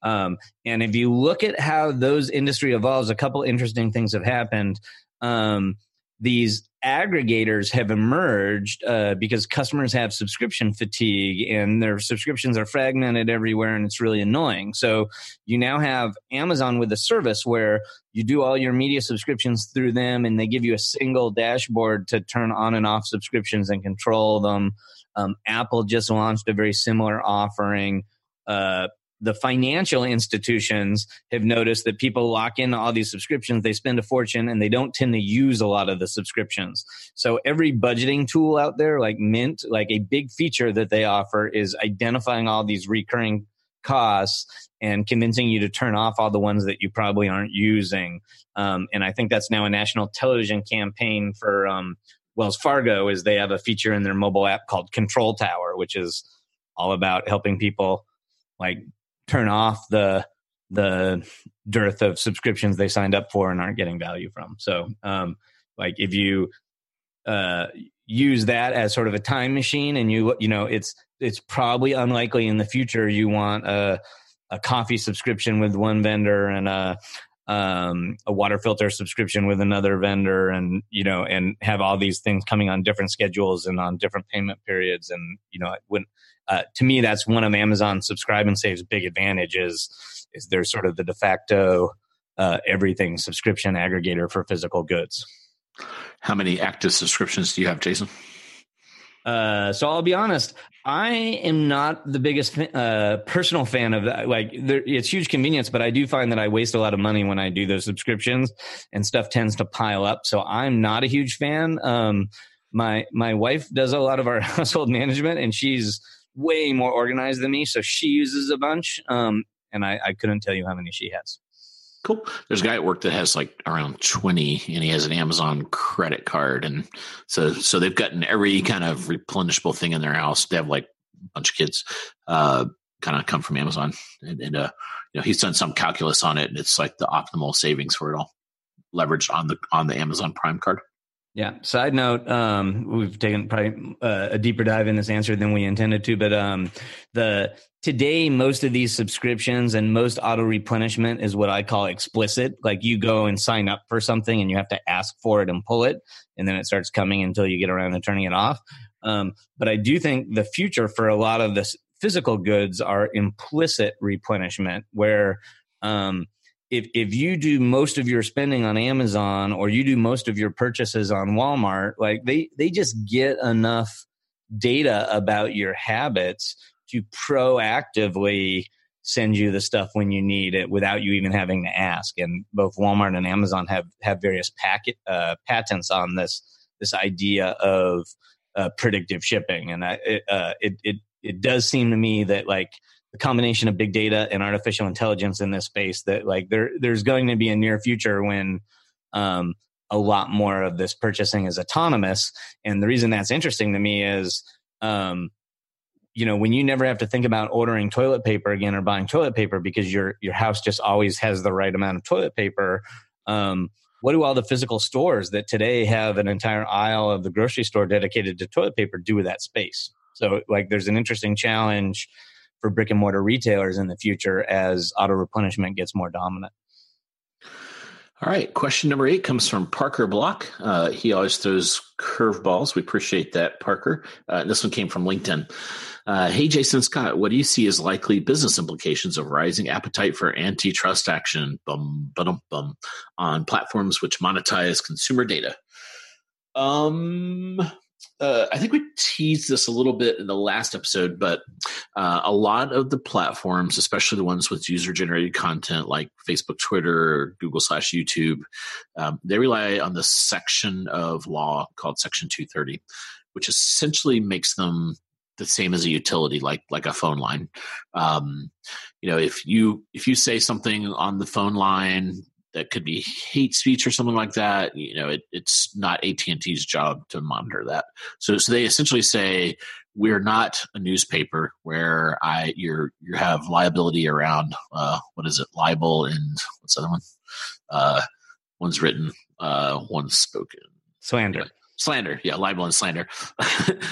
Um, and if you look at how those industry evolves, a couple interesting things have happened. Um, these aggregators have emerged uh, because customers have subscription fatigue and their subscriptions are fragmented everywhere and it's really annoying. So you now have Amazon with a service where you do all your media subscriptions through them and they give you a single dashboard to turn on and off subscriptions and control them. Um, Apple just launched a very similar offering. Uh, the financial institutions have noticed that people lock in all these subscriptions, they spend a fortune, and they don't tend to use a lot of the subscriptions. So every budgeting tool out there, like Mint, like a big feature that they offer is identifying all these recurring costs and convincing you to turn off all the ones that you probably aren't using. Um, and I think that's now a national television campaign for um, Wells Fargo is they have a feature in their mobile app called Control Tower, which is all about helping people like turn off the the dearth of subscriptions they signed up for and aren't getting value from. So, um, like if you uh, use that as sort of a time machine, and you you know it's it's probably unlikely in the future you want a a coffee subscription with one vendor and a um, a water filter subscription with another vendor, and you know, and have all these things coming on different schedules and on different payment periods, and you know, when uh, to me, that's one of Amazon Subscribe and Save's big advantages. Is they're sort of the de facto uh, everything subscription aggregator for physical goods. How many active subscriptions do you have, Jason? Uh, so I'll be honest, I am not the biggest uh, personal fan of that. Like, there, it's huge convenience, but I do find that I waste a lot of money when I do those subscriptions, and stuff tends to pile up. So I'm not a huge fan. Um, my my wife does a lot of our household management, and she's way more organized than me, so she uses a bunch. Um, and I, I couldn't tell you how many she has. Cool. There's a guy at work that has like around 20 and he has an Amazon credit card. And so, so they've gotten every kind of replenishable thing in their house. They have like a bunch of kids, uh, kind of come from Amazon and, and, uh, you know, he's done some calculus on it and it's like the optimal savings for it all leveraged on the, on the Amazon prime card. Yeah. Side note: um, We've taken probably uh, a deeper dive in this answer than we intended to, but um, the today most of these subscriptions and most auto replenishment is what I call explicit. Like you go and sign up for something, and you have to ask for it and pull it, and then it starts coming until you get around to turning it off. Um, but I do think the future for a lot of this physical goods are implicit replenishment, where um, if if you do most of your spending on Amazon or you do most of your purchases on Walmart, like they they just get enough data about your habits to proactively send you the stuff when you need it without you even having to ask. And both Walmart and Amazon have have various packet uh, patents on this this idea of uh, predictive shipping, and I, it, uh, it it it does seem to me that like the combination of big data and artificial intelligence in this space that like there there's going to be a near future when um, a lot more of this purchasing is autonomous. And the reason that's interesting to me is um, you know when you never have to think about ordering toilet paper again or buying toilet paper because your your house just always has the right amount of toilet paper um, what do all the physical stores that today have an entire aisle of the grocery store dedicated to toilet paper do with that space? So like there's an interesting challenge for brick and mortar retailers in the future as auto replenishment gets more dominant. All right. Question number eight comes from Parker Block. Uh, he always throws curveballs. We appreciate that, Parker. Uh, this one came from LinkedIn. Uh, hey, Jason Scot, what do you see as likely business implications of rising appetite for antitrust action bum, bum, bum, on platforms which monetize consumer data? Um, uh, I think we teased this a little bit in the last episode, but uh, a lot of the platforms, especially the ones with user generated content like Facebook, Twitter, Google slash YouTube, um, they rely on this section of law called Section 230, which essentially makes them the same as a utility, like like a phone line. Um, you know, if you if you say something on the phone line that could be hate speech or something like that you know it, it's not at&t's job to monitor that. So, so they essentially say we're not a newspaper where i you're you have liability around uh, what is it libel and what's the other one? Uh, one's written uh, one's spoken. Slander slander. Yeah libel and slander.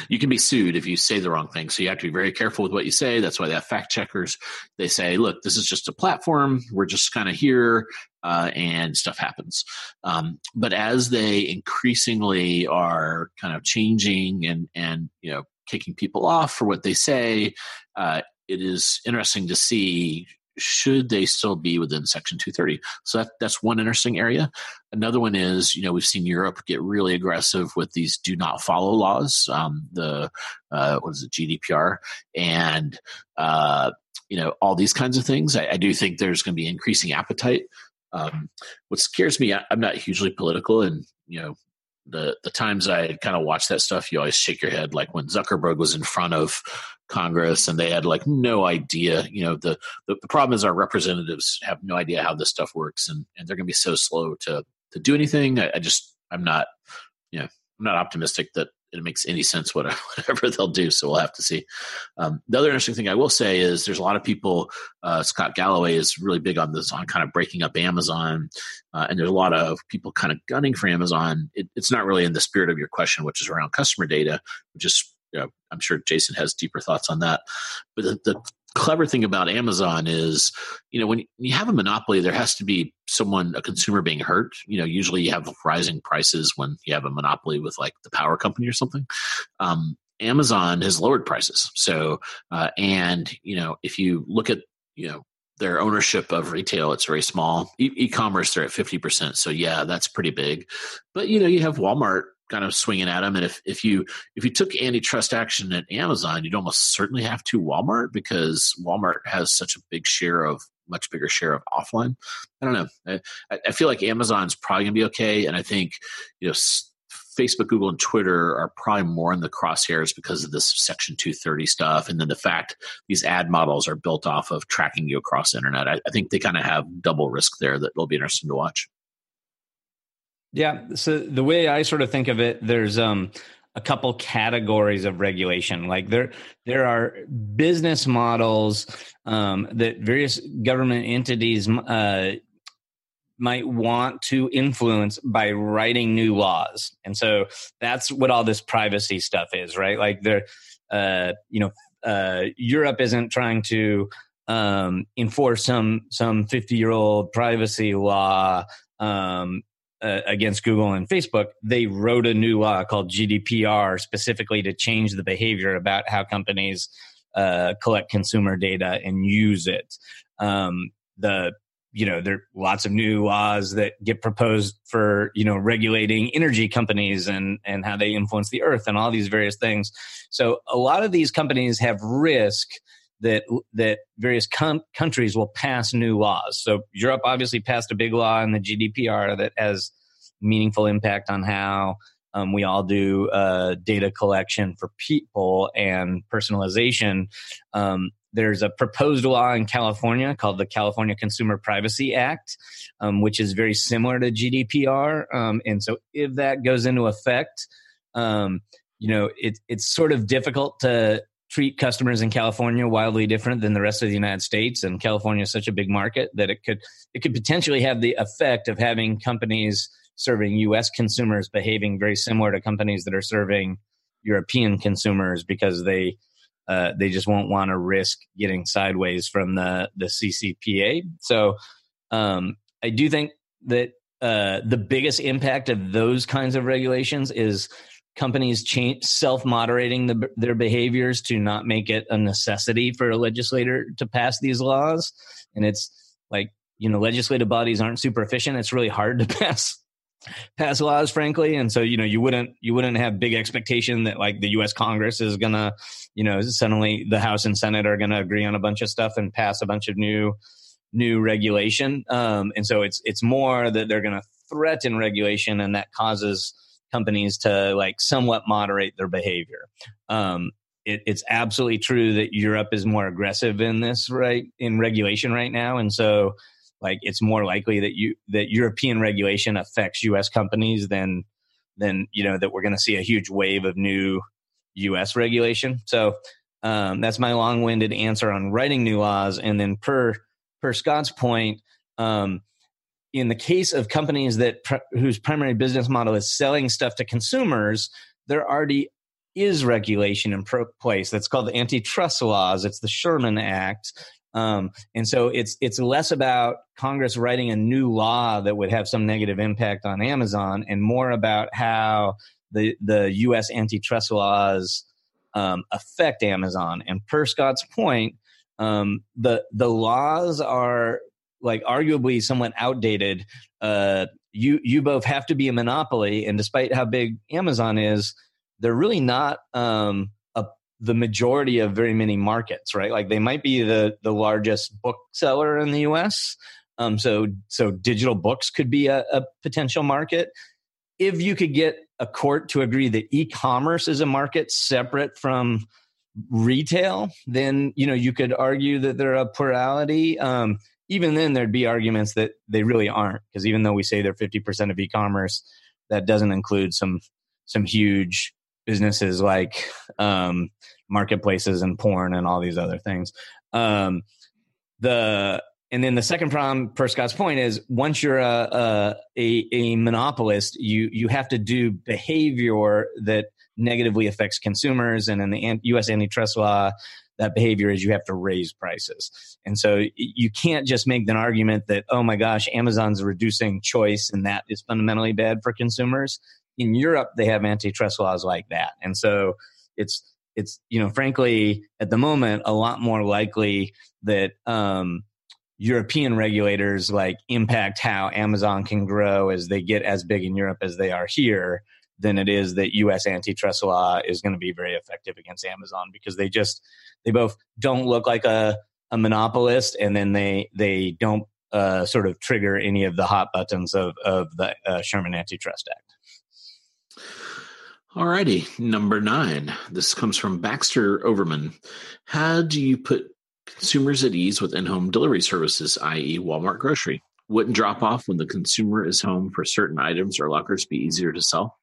You can be sued if you say the wrong thing. So you have to be very careful with what you say. That's why they have fact checkers. They say look this is just a platform. We're just kind of here uh, and stuff happens. Um, but as they increasingly are kind of changing and and you know kicking people off for what they say uh, it is interesting to see should they still be within Section 230? So that, that's one interesting area. Another one is, you know, we've seen Europe get really aggressive with these do not follow laws, um, the, uh, what is it, GDPR, and, uh, you know, all these kinds of things. I, I do think there's going to be increasing appetite. Um, what scares me, I, I'm not hugely political, and you know, the the times I kind of watch that stuff, you always shake your head. Like when Zuckerberg was in front of Congress and they had like no idea. You know, the the, the problem is our representatives have no idea how this stuff works, and and they're going to be so slow to to do anything. I, I just I'm not, you know, I'm not optimistic that it makes any sense whatever they'll do. So we'll have to see. Um, the other interesting thing I will say is there's a lot of people. Uh, Scott Galloway is really big on this on kind of breaking up Amazon, uh, and there's a lot of people kind of gunning for Amazon. It, it's not really in the spirit of your question, which is around customer data, which is you know, I'm sure Jason has deeper thoughts on that. But the, the clever thing about Amazon is, you know, when you have a monopoly, there has to be someone, a consumer being hurt. You know, usually you have rising prices when you have a monopoly with like the power company or something. Um, Amazon has lowered prices. So, uh, and, you know, if you look at, you know, their ownership of retail, it's very small. E- commerce they're at 50%. So, yeah, that's pretty big. But, you know, you have Walmart kind of swinging at them. And if, if you if you took antitrust action at Amazon, you'd almost certainly have to Walmart because Walmart has such a big share of much bigger share of offline. I don't know. I, I feel like Amazon's probably gonna be okay, and I think you know. Facebook, Google, and Twitter are probably more in the crosshairs because of this Section 230 stuff. And then the fact these ad models are built off of tracking you across the internet. I, I think they kind of have double risk there that will be interesting to watch. Yeah. So the way I sort of think of it, there's um, a couple categories of regulation. Like there, there are business models um, that various government entities uh, might want to influence by writing new laws, and so that's what all this privacy stuff is, right? Like there, uh, you know, uh, Europe isn't trying to um, enforce some some fifty year old privacy law um, uh, against Google and Facebook, they wrote a new law called GDPR specifically to change the behavior about how companies uh, collect consumer data and use it. Um, the you know there are lots of new laws that get proposed for you know regulating energy companies and and how they influence the earth and all these various things. So a lot of these companies have risk that that various com- countries will pass new laws. So Europe obviously passed a big law in the GDPR that has meaningful impact on how um, we all do uh, data collection for people and personalization. Um, there's a proposed law in California called the California Consumer Privacy Act, um, which is very similar to GDPR. Um, and so, if that goes into effect, um, you know, it, it's sort of difficult to treat customers in California wildly different than the rest of the United States. And California is such a big market that it could it could potentially have the effect of having companies serving U.S. consumers behaving very similar to companies that are serving European consumers because they uh, they just won't want to risk getting sideways from the the CCPA. So um, I do think that uh, the biggest impact of those kinds of regulations is companies change, self-moderating the, their behaviors to not make it a necessity for a legislator to pass these laws. And it's like you know legislative bodies aren't super efficient. It's really hard to pass pass laws frankly. And so you know you wouldn't you wouldn't have big expectation that like the US Congress is going to you know suddenly the House and Senate are going to agree on a bunch of stuff and pass a bunch of new new regulation. Um and so it's it's more that they're going to threaten regulation and that causes companies to like somewhat moderate their behavior. Um, it, it's absolutely true that Europe is more aggressive in this right in regulation right now, and so like it's more likely that you that European regulation affects U.S. companies than than you know that we're going to see a huge wave of new U.S. regulation. So um, that's my long-winded answer on writing new laws, and then per per Scot's point. Um, in the case of companies that whose primary business model is selling stuff to consumers, there already is regulation in pro- place that's called the antitrust laws. It's the Sherman Act. Um, and so it's it's less about Congress writing a new law that would have some negative impact on Amazon, and more about how the the U.S. antitrust laws um, affect Amazon. And per Scot's point, um, the the laws are like arguably somewhat outdated. Uh, you you both have to be a monopoly, and despite how big Amazon is, they're really not um, a, the majority of very many markets, right? Like they might be the the largest bookseller in the U.S. Um, so so digital books could be a, a potential market if you could get a court to agree that e-commerce is a market separate from retail, then you know you could argue that they're a plurality. Um, even then, there'd be arguments that they really aren't, because even though we say they're fifty percent of e-commerce, that doesn't include some some huge businesses like um, marketplaces and porn and all these other things. Um, the and then the second problem, per Scot's point, is once you're a, a, a monopolist, you you have to do behavior that negatively affects consumers. And in the U.S. antitrust law, that behavior is you have to raise prices. And so you can't just make an argument that, oh my gosh, Amazon's reducing choice and that is fundamentally bad for consumers. In Europe, they have antitrust laws like that. And so it's, it's, you know, frankly, at the moment, a lot more likely that, um, European regulators like impact how Amazon can grow as they get as big in Europe as they are here than it is that US antitrust law is going to be very effective against Amazon because they just they both don't look like a, a monopolist and then they they don't uh, sort of trigger any of the hot buttons of of the uh, Sherman Antitrust Act. Alrighty, number nine. This comes from Baxter Overman. How do you put consumers at ease with in-home delivery services, i.e., Walmart grocery? Wouldn't drop off when the consumer is home for certain items or lockers be easier to sell?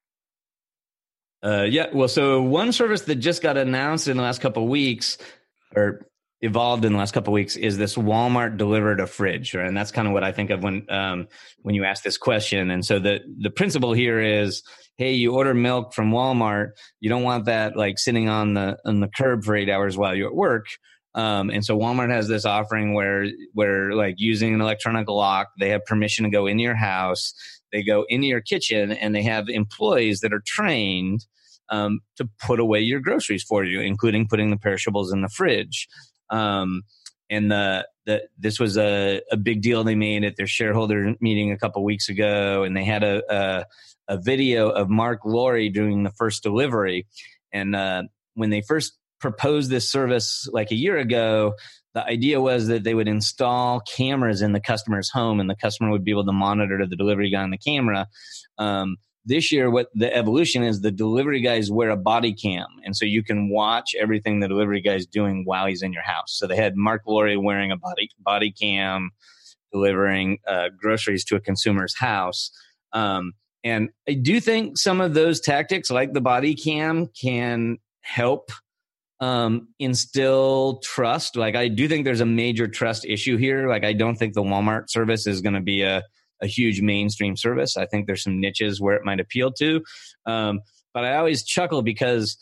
Uh, yeah, well, so one service that just got announced in the last couple weeks, or evolved in the last couple weeks, is this Walmart delivered a fridge, right? and that's kind of what I think of when um, when you ask this question. And so the the principle here is, hey, you order milk from Walmart, you don't want that like sitting on the on the curb for eight hours while you're at work. Um, and so Walmart has this offering where where like using an electronic lock, they have permission to go into your house, they go into your kitchen, and they have employees that are trained um, to put away your groceries for you, including putting the perishables in the fridge. Um, and the, the this was a, a big deal they made at their shareholder meeting a couple weeks ago, and they had a, a, a video of Marc Lore doing the first delivery. And uh, when they first proposed this service like a year ago, the idea was that they would install cameras in the customer's home, and the customer would be able to monitor the delivery guy on the camera. Um, this year what the evolution is the delivery guys wear a body cam and so you can watch everything the delivery guy is doing while he's in your house so they had Marc Lore wearing a body body cam delivering uh, groceries to a consumer's house um, and i do think some of those tactics like the body cam can help um, instill trust like i do think there's a major trust issue here like i don't think the walmart service is going to be a a huge mainstream service. I think there's some niches where it might appeal to. Um, but I always chuckle because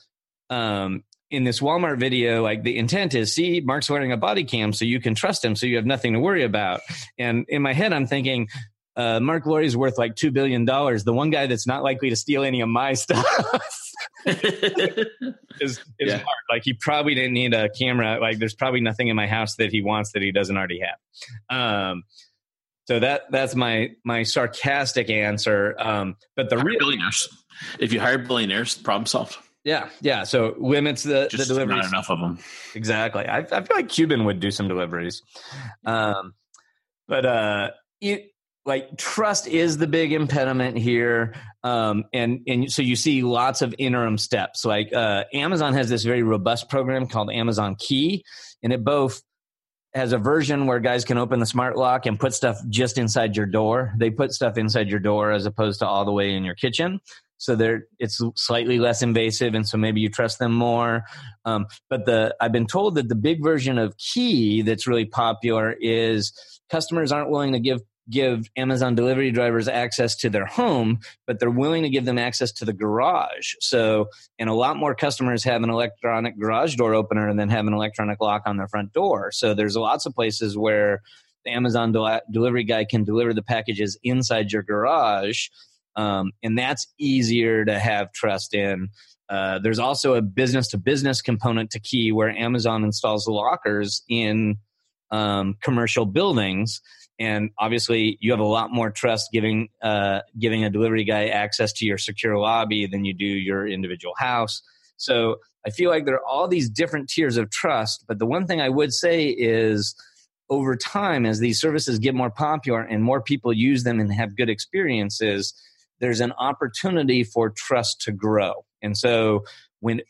um, in this Walmart video, like the intent is, see, Marc's wearing a body cam, so you can trust him, so you have nothing to worry about. And in my head, I'm thinking, uh, Marc Lore is worth like two billion dollars. The one guy that's not likely to steal any of my stuff is, is yeah. Marc. Like he probably didn't need a camera. Like there's probably nothing in my house that he wants that he doesn't already have. Um, so that that's my my sarcastic answer. Um, but the real billionaires, if you hire billionaires, problem solved. Yeah, yeah. So limits the Just the deliveries. Not enough of them. Exactly. I, I feel like Cuban would do some deliveries, um, but uh, it, like trust is the big impediment here, um, and and so you see lots of interim steps. Like uh, Amazon has this very robust program called Amazon Key, and it both has a version where guys can open the smart lock and put stuff just inside your door. They put stuff inside your door as opposed to all the way in your kitchen. So they're it's slightly less invasive, and so maybe you trust them more. Um, but the I've been told that the big version of Key that's really popular is customers aren't willing to give give Amazon delivery drivers access to their home, but they're willing to give them access to the garage. So, and a lot more customers have an electronic garage door opener and then have an electronic lock on their front door. So, there's lots of places where the Amazon del- delivery guy can deliver the packages inside your garage. Um, and that's easier to have trust in. Uh, there's also a business to business component to Key where Amazon installs lockers in um, commercial buildings and obviously you have a lot more trust giving uh, giving a delivery guy access to your secure lobby than you do your individual house so i feel like there are all these different tiers of trust but the one thing i would say is over time as these services get more popular and more people use them and have good experiences there's an opportunity for trust to grow and so when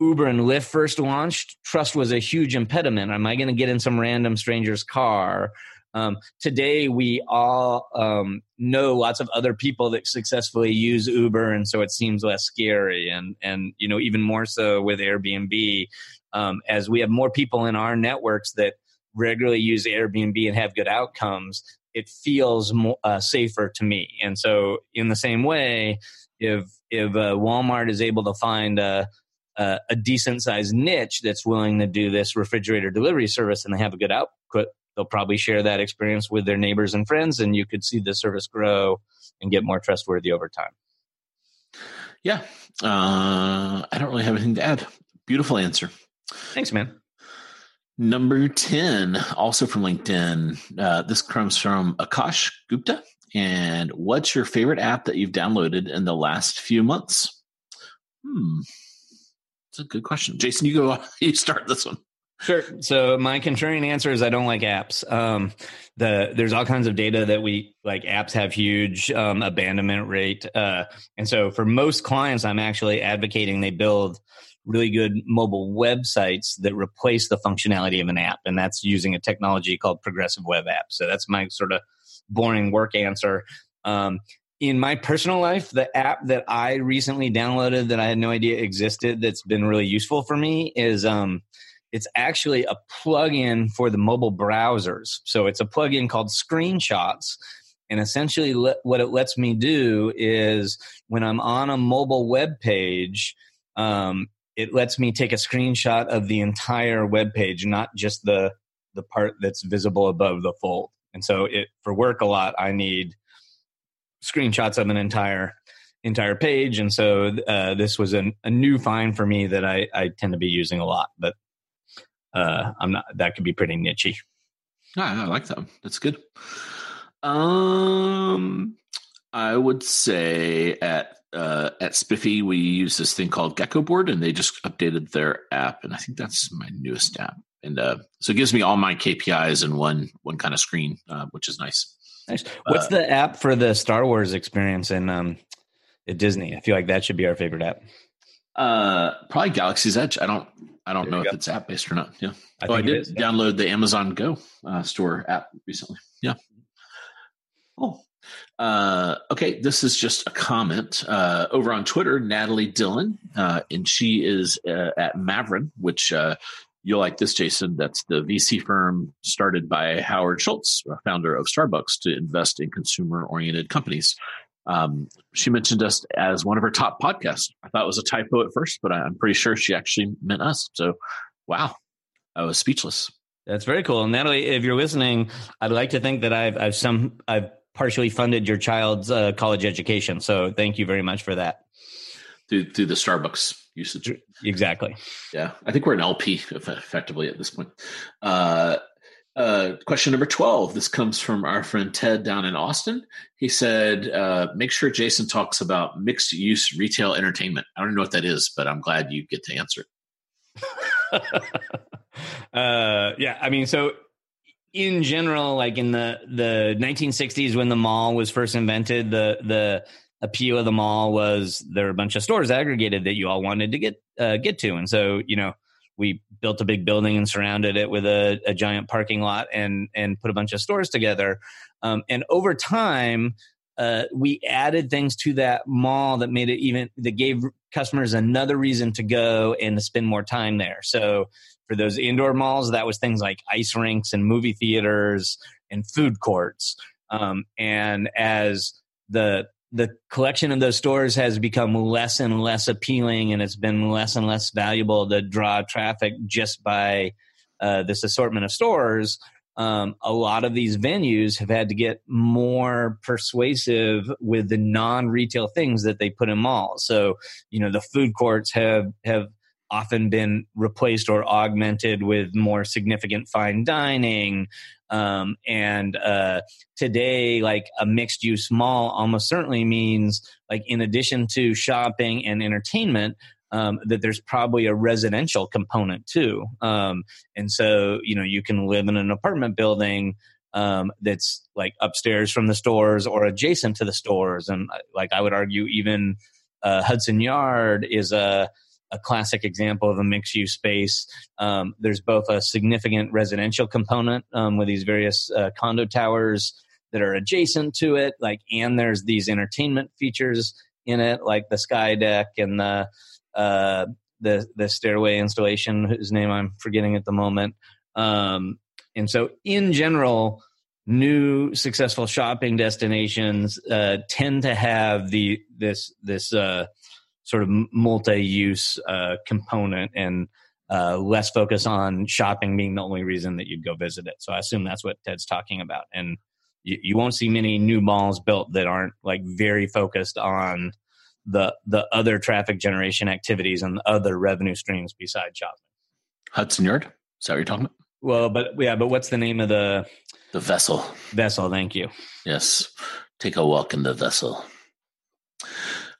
Uber and Lyft first launched, trust was a huge impediment. Am I going to get in some random stranger's car? Um, today, we all um, know lots of other people that successfully use Uber, and so it seems less scary. And and you know even more so with Airbnb, um, as we have more people in our networks that regularly use Airbnb and have good outcomes, it feels more uh, safer to me. And so, in the same way, if if uh, Walmart is able to find a a, a decent sized niche that's willing to do this refrigerator delivery service and they have a good output they'll probably share that experience with their neighbors and friends and you could see the service grow and get more trustworthy over time. Yeah. Uh, i don't really have anything to add. Beautiful answer. Thanks man. Number 10 also from linkedin. Uh, this comes from Aakash Gupta. And what's your favorite app that you've downloaded in the last few months? Hmm. It's a good question. Jason you go you start this one Sure. So my contrarian answer is I don't like apps. Um, the there's all kinds of data that we like. Apps have huge um, abandonment rate, uh, and so for most clients, I'm actually advocating they build really good mobile websites that replace the functionality of an app, and that's using a technology called progressive web apps. So that's my sort of boring work answer. Um, in my personal life, the app that I recently downloaded that I had no idea existed that's been really useful for me is um, it's actually a plugin for the mobile browsers. So it's a plugin called Screenshots. And essentially, le- what it lets me do is when I'm on a mobile web page, um, it lets me take a screenshot of the entire web page, not just the the part that's visible above the fold. And so, it for work a lot, I need screenshots of an entire entire page. And so, uh, this was an, a new find for me that I, I tend to be using a lot. But uh, I'm not. That could be pretty nichey. Yeah, I like that. That's good. Um, I would say at uh, at Spiffy we use this thing called Geckoboard, and they just updated their app, and I think that's my newest app. And uh, so it gives me all my KPIs in one one kind of screen, uh, which is nice. Nice. What's uh, the app for the Star Wars experience in um, at Disney? I feel like that should be our favorite app. Uh, probably Galaxy's Edge. I don't I don't there know if go. it's app based or not. Yeah. I oh, I did download the Amazon Go uh, store app recently. Yeah. Oh. Uh, okay, this is just a comment uh, over on Twitter. Natalie Dillon, uh, and she is uh, at Maveron, which uh, you'll like this, Jason. That's the VC firm started by Howard Schultz, founder of Starbucks, to invest in consumer-oriented companies. Um, she mentioned us as one of her top podcasts. I thought it was a typo at first, but I'm pretty sure she actually meant us. So, wow, I was speechless. That's very cool, Natalie. If you're listening, I'd like to think that I've I've some I've partially funded your child's uh, college education. So, thank you very much for that. Through through the Starbucks usage, exactly. Yeah, I think we're an LP effectively at this point. Uh, uh, question number 12. This comes from our friend Ted down in Austin. He said, uh, make sure Jason talks about mixed use retail entertainment. I don't know what that is, but I'm glad you get to answer it. uh, yeah, I mean, so in general, like in the, the 1960s when the mall was first invented, the, the appeal of the mall was there were a bunch of stores aggregated that you all wanted to get, uh, get to. And so, you know, we built a big building and surrounded it with a, a giant parking lot and and put a bunch of stores together. Um, and over time, uh, we added things to that mall that made it even that gave customers another reason to go and to spend more time there. So for those indoor malls, that was things like ice rinks and movie theaters and food courts. Um, and as the the collection of those stores has become less and less appealing, and it's been less and less valuable to draw traffic just by uh, this assortment of stores. Um, a lot of these venues have had to get more persuasive with the non-retail things that they put in malls. So, you know, the food courts have have often been replaced or augmented with more significant fine dining. Um, and uh, today, like a mixed use mall almost certainly means, like, in addition to shopping and entertainment, um, that there's probably a residential component too. Um, and so, you know, you can live in an apartment building um, that's like upstairs from the stores or adjacent to the stores. And like I would argue, even uh, Hudson Yard is a a classic example of a mixed use space. Um, there's both a significant residential component um, with these various uh, condo towers that are adjacent to it, like, and there's these entertainment features in it, like the sky deck and the uh, the the stairway installation, whose name I'm forgetting at the moment. Um, and so, in general, new successful shopping destinations uh, tend to have the this this uh, sort of multi-use uh, component and uh, less focus on shopping being the only reason that you'd go visit it. So I assume that's what Ted's talking about. And you, you won't see many new malls built that aren't like very focused on the the other traffic generation activities and other revenue streams besides shopping. Hudson Yard. Is that what you're talking about? Well, but yeah, but what's the name of the the vessel? Vessel. Thank you. Yes, take a walk in the vessel.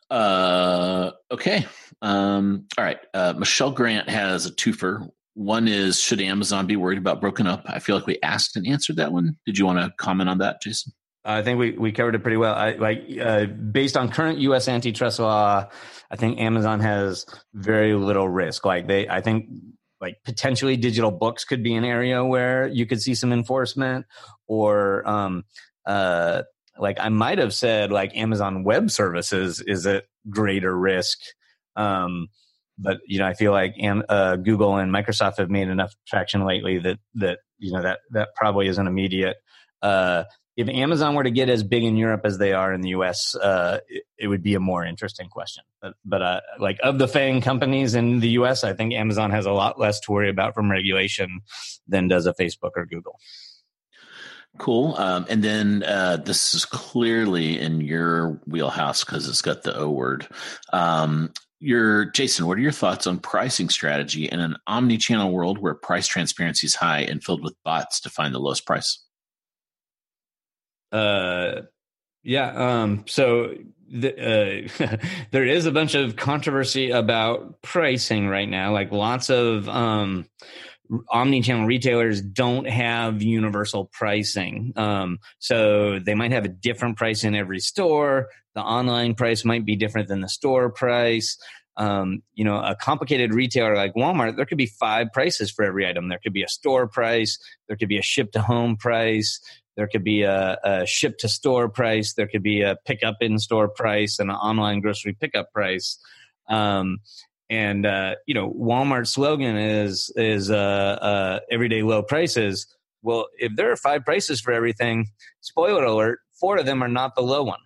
Uh, okay. Um, all right. Uh, Michelle Grant has a twofer. One is Should Amazon be worried about broken up? I feel like we asked and answered that one. Did you want to comment on that, Jason? I think we, we covered it pretty well. I, like uh, based on current U.S. antitrust law, I think Amazon has very little risk. Like they, I think like potentially digital books could be an area where you could see some enforcement, or um, uh, like I might have said like Amazon Web Services is at greater risk. Um, but you know, I feel like uh, Google and Microsoft have made enough traction lately that that you know that that probably isn't immediate. Uh, if Amazon were to get as big in Europe as they are in the U.S., uh, it, it, would be a more interesting question. But, but uh, like of the FANG companies in the U.S., I think Amazon has a lot less to worry about from regulation than does a Facebook or Google. Cool. Um, and then uh, this is clearly in your wheelhouse because it's got the O word. Um, your Jason, what are your thoughts on pricing strategy in an omni-channel world where price transparency is high and filled with bots to find the lowest price? Uh, yeah. Um, so the, uh, there is a bunch of controversy about pricing right now. Like lots of um, omni-channel retailers don't have universal pricing. Um, so they might have a different price in every store. The online price might be different than the store price. Um, you know, a complicated retailer like Walmart, there could be five prices for every item. There could be a store price. There could be a ship to home price. There could be a, a ship to store price. There could be a pickup in store price and an online grocery pickup price. Um, and uh, you know, Walmart's slogan is is uh, uh, everyday low prices. Well, if there are five prices for everything, spoiler alert, four of them are not the low one.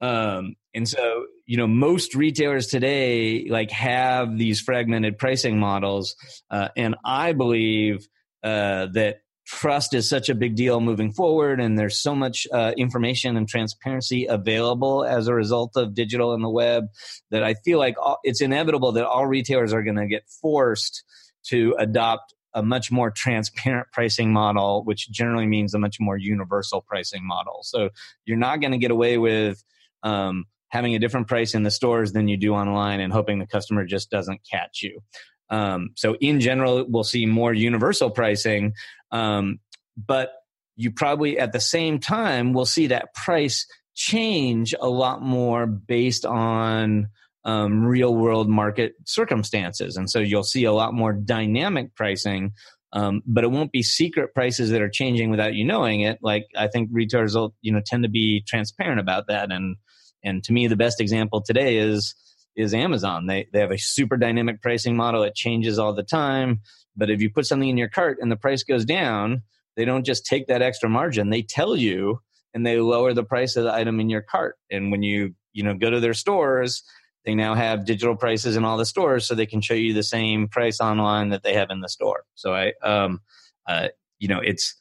Um, and so, you know, most retailers today like have these fragmented pricing models, uh, and I believe uh, that trust is such a big deal moving forward and there's so much uh, information and transparency available as a result of digital and the web that i feel like all, it's inevitable that all retailers are going to get forced to adopt a much more transparent pricing model which generally means a much more universal pricing model. So you're not going to get away with um, having a different price in the stores than you do online and hoping the customer just doesn't catch you um, so in general, we'll see more universal pricing, um, but you probably at the same time will see that price change a lot more based on um, real world market circumstances. And so you'll see a lot more dynamic pricing, um, but it won't be secret prices that are changing without you knowing it. Like I think retailers will, you know, tend to be transparent about that. And, and to me, the best example today is, is Amazon. They, they have a super dynamic pricing model. It changes all the time. But if you put something in your cart and the price goes down, they don't just take that extra margin they tell you and they lower the price of the item in your cart and when you you know go to their stores they now have digital prices in all the stores so they can show you the same price online that they have in the store so i um uh you know it's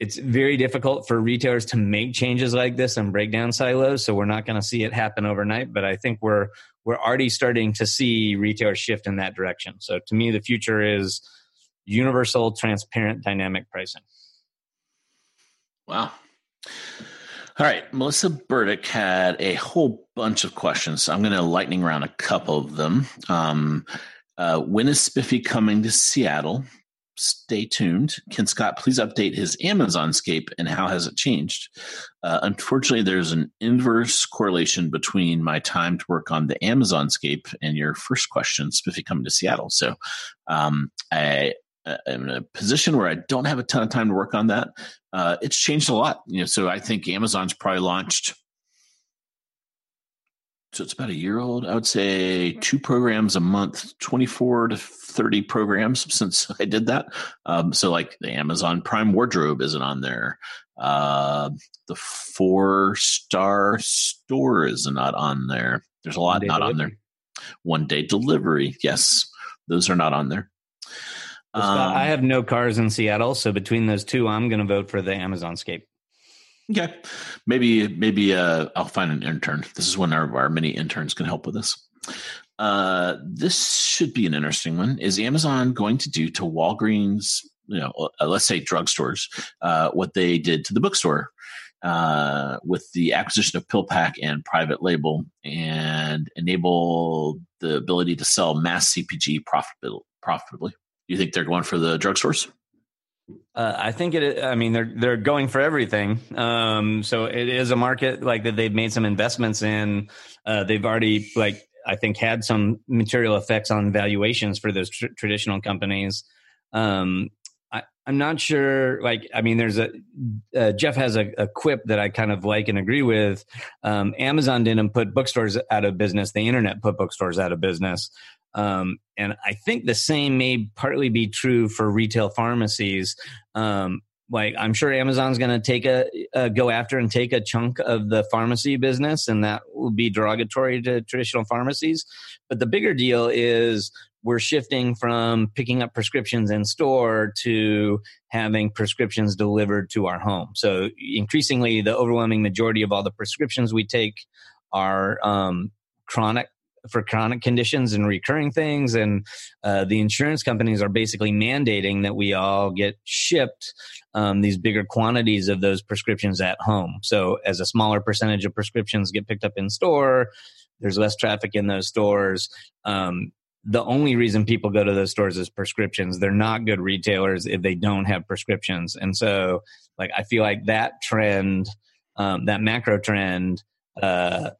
it's very difficult for retailers to make changes like this and break down silos so we're not going to see it happen overnight but i think we're we're already starting to see retailers shift in that direction. So to me the future is universal transparent dynamic pricing. Wow. All right melissa burdick had a whole bunch of questions so i'm going to lightning round a couple of them. Um, uh, when is spiffy coming to seattle stay tuned. Can Scot please update his Amazonscape and how has it changed? Uh, unfortunately, there's an inverse correlation between my time to work on the Amazonscape and your first question, Spiffy coming to Seattle. So um, I am in a position where I don't have a ton of time to work on that. Uh, it's changed a lot. You know, so I think Amazon's probably launched so it's about a year old. I would say two programs a month, 24 to 30 programs since I did that. Um, so, like the Amazon Prime Wardrobe isn't on there. Uh, the four star store is not on there. There's a lot not delivery. on there. One day delivery. Yes, those are not on there. Um, I have no cars in Seattle. So, between those two, I'm going to vote for the Amazon Scape. Okay, maybe maybe uh, I'll find an intern. This is when our, our many interns can help with this. Uh, this should be an interesting one. Is Amazon going to do to Walgreens, you know, uh, let's say drugstores, uh, what they did to the bookstore uh, with the acquisition of PillPack and private label, and enable the ability to sell mass CPG profitably? profitably? You think they're going for the drugstores? Uh, I think it. I mean, they're they're going for everything. Um, so it is a market like that. They've made some investments in. Uh, they've already like I think had some material effects on valuations for those tr- traditional companies. Um, I, am not sure. Like, I mean, there's a uh, Jeff has a, a, quip that I kind of like and agree with. Um, Amazon didn't put bookstores out of business; the internet put bookstores out of business. Um, and I think the same may partly be true for retail pharmacies. Um, like I'm sure Amazon's going to take a, a, go after and take a chunk of the pharmacy business, and that will be derogatory to traditional pharmacies. But the bigger deal is we're shifting from picking up prescriptions in store to having prescriptions delivered to our home. So increasingly, the overwhelming majority of all the prescriptions we take are um, chronic for chronic conditions and recurring things. And uh, the insurance companies are basically mandating that we all get shipped um, these bigger quantities of those prescriptions at home. So as a smaller percentage of prescriptions get picked up in store, there's less traffic in those stores. Um, the only reason people go to those stores is prescriptions. They're not good retailers if they don't have prescriptions. And so, like, I feel like that trend, um, that macro trend, uh,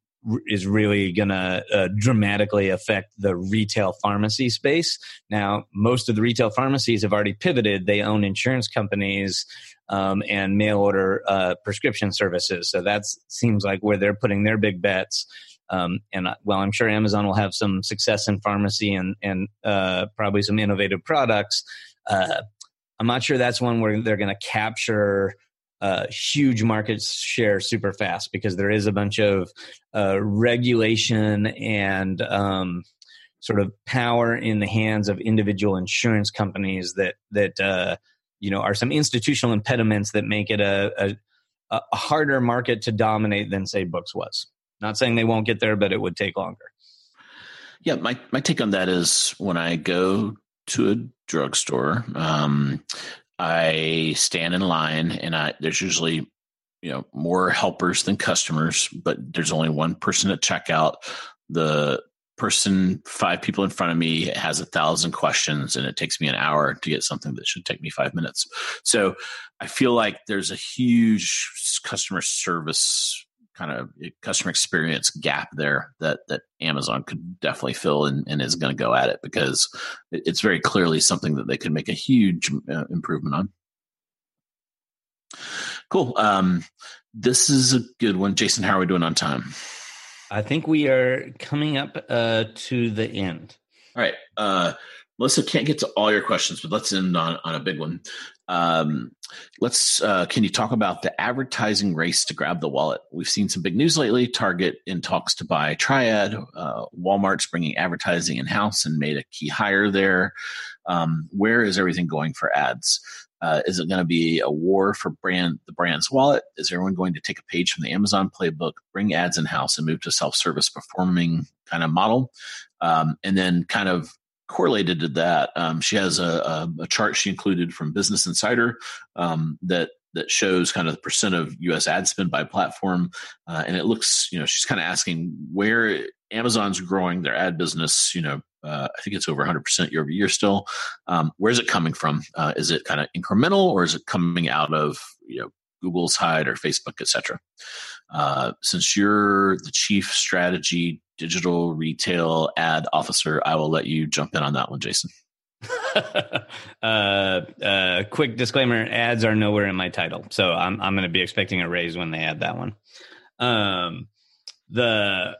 is really going to uh, dramatically affect the retail pharmacy space. Now, most of the retail pharmacies have already pivoted. They own insurance companies um, and mail order uh, prescription services. So that seems like where they're putting their big bets. Um, and uh, well, I'm sure Amazon will have some success in pharmacy and and uh, probably some innovative products. Uh, I'm not sure that's one where they're going to capture uh, huge market share super fast because there is a bunch of uh, regulation and um, sort of power in the hands of individual insurance companies that that uh, you know are some institutional impediments that make it a, a, a harder market to dominate than say books was. Not saying they won't get there, but it would take longer. Yeah, my my take on that is when I go to a drugstore, um, I stand in line, and I, there's usually you know more helpers than customers, but there's only one person at checkout. The person five people in front of me has a thousand questions and it takes me an hour to get something that should take me five minutes so i feel like there's a huge customer service kind of customer experience gap there that that Amazon could definitely fill and, and is going to go at it because it's very clearly something that they could make a huge uh, improvement on. Cool. Um, this is a good one, Jason. How are we doing on time? I think we are coming up uh, to the end. All right. Uh, Melissa can't get to all your questions, but let's end on, on a big one. Um, let's uh, can you talk about the advertising race to grab the wallet? We've seen some big news lately. Target in talks to buy Triad. Uh, Walmart's bringing advertising in house and made a key hire there. Um, where is everything going for ads? Uh, is it going to be a war for brand the brand's wallet? Is everyone going to take a page from the Amazon playbook, bring ads in house, and move to self service performing kind of model? Um, and then kind of correlated to that, um, she has a, a, a, chart she included from Business Insider um, that that shows kind of the percent of U.S. ad spend by platform, uh, and it looks, you know, she's kind of asking where Amazon's growing their ad business, you know, uh, I think it's over 100% year over year still. Um, where's it coming from? Uh, is it kind of incremental or is it coming out of you know Google's side or Facebook, et cetera? Uh, since you're the chief strategy digital retail ad officer, I will let you jump in on that one, Jason. uh, uh, quick disclaimer: ads are nowhere in my title, so I'm I'm going to be expecting a raise when they add that one. Um, the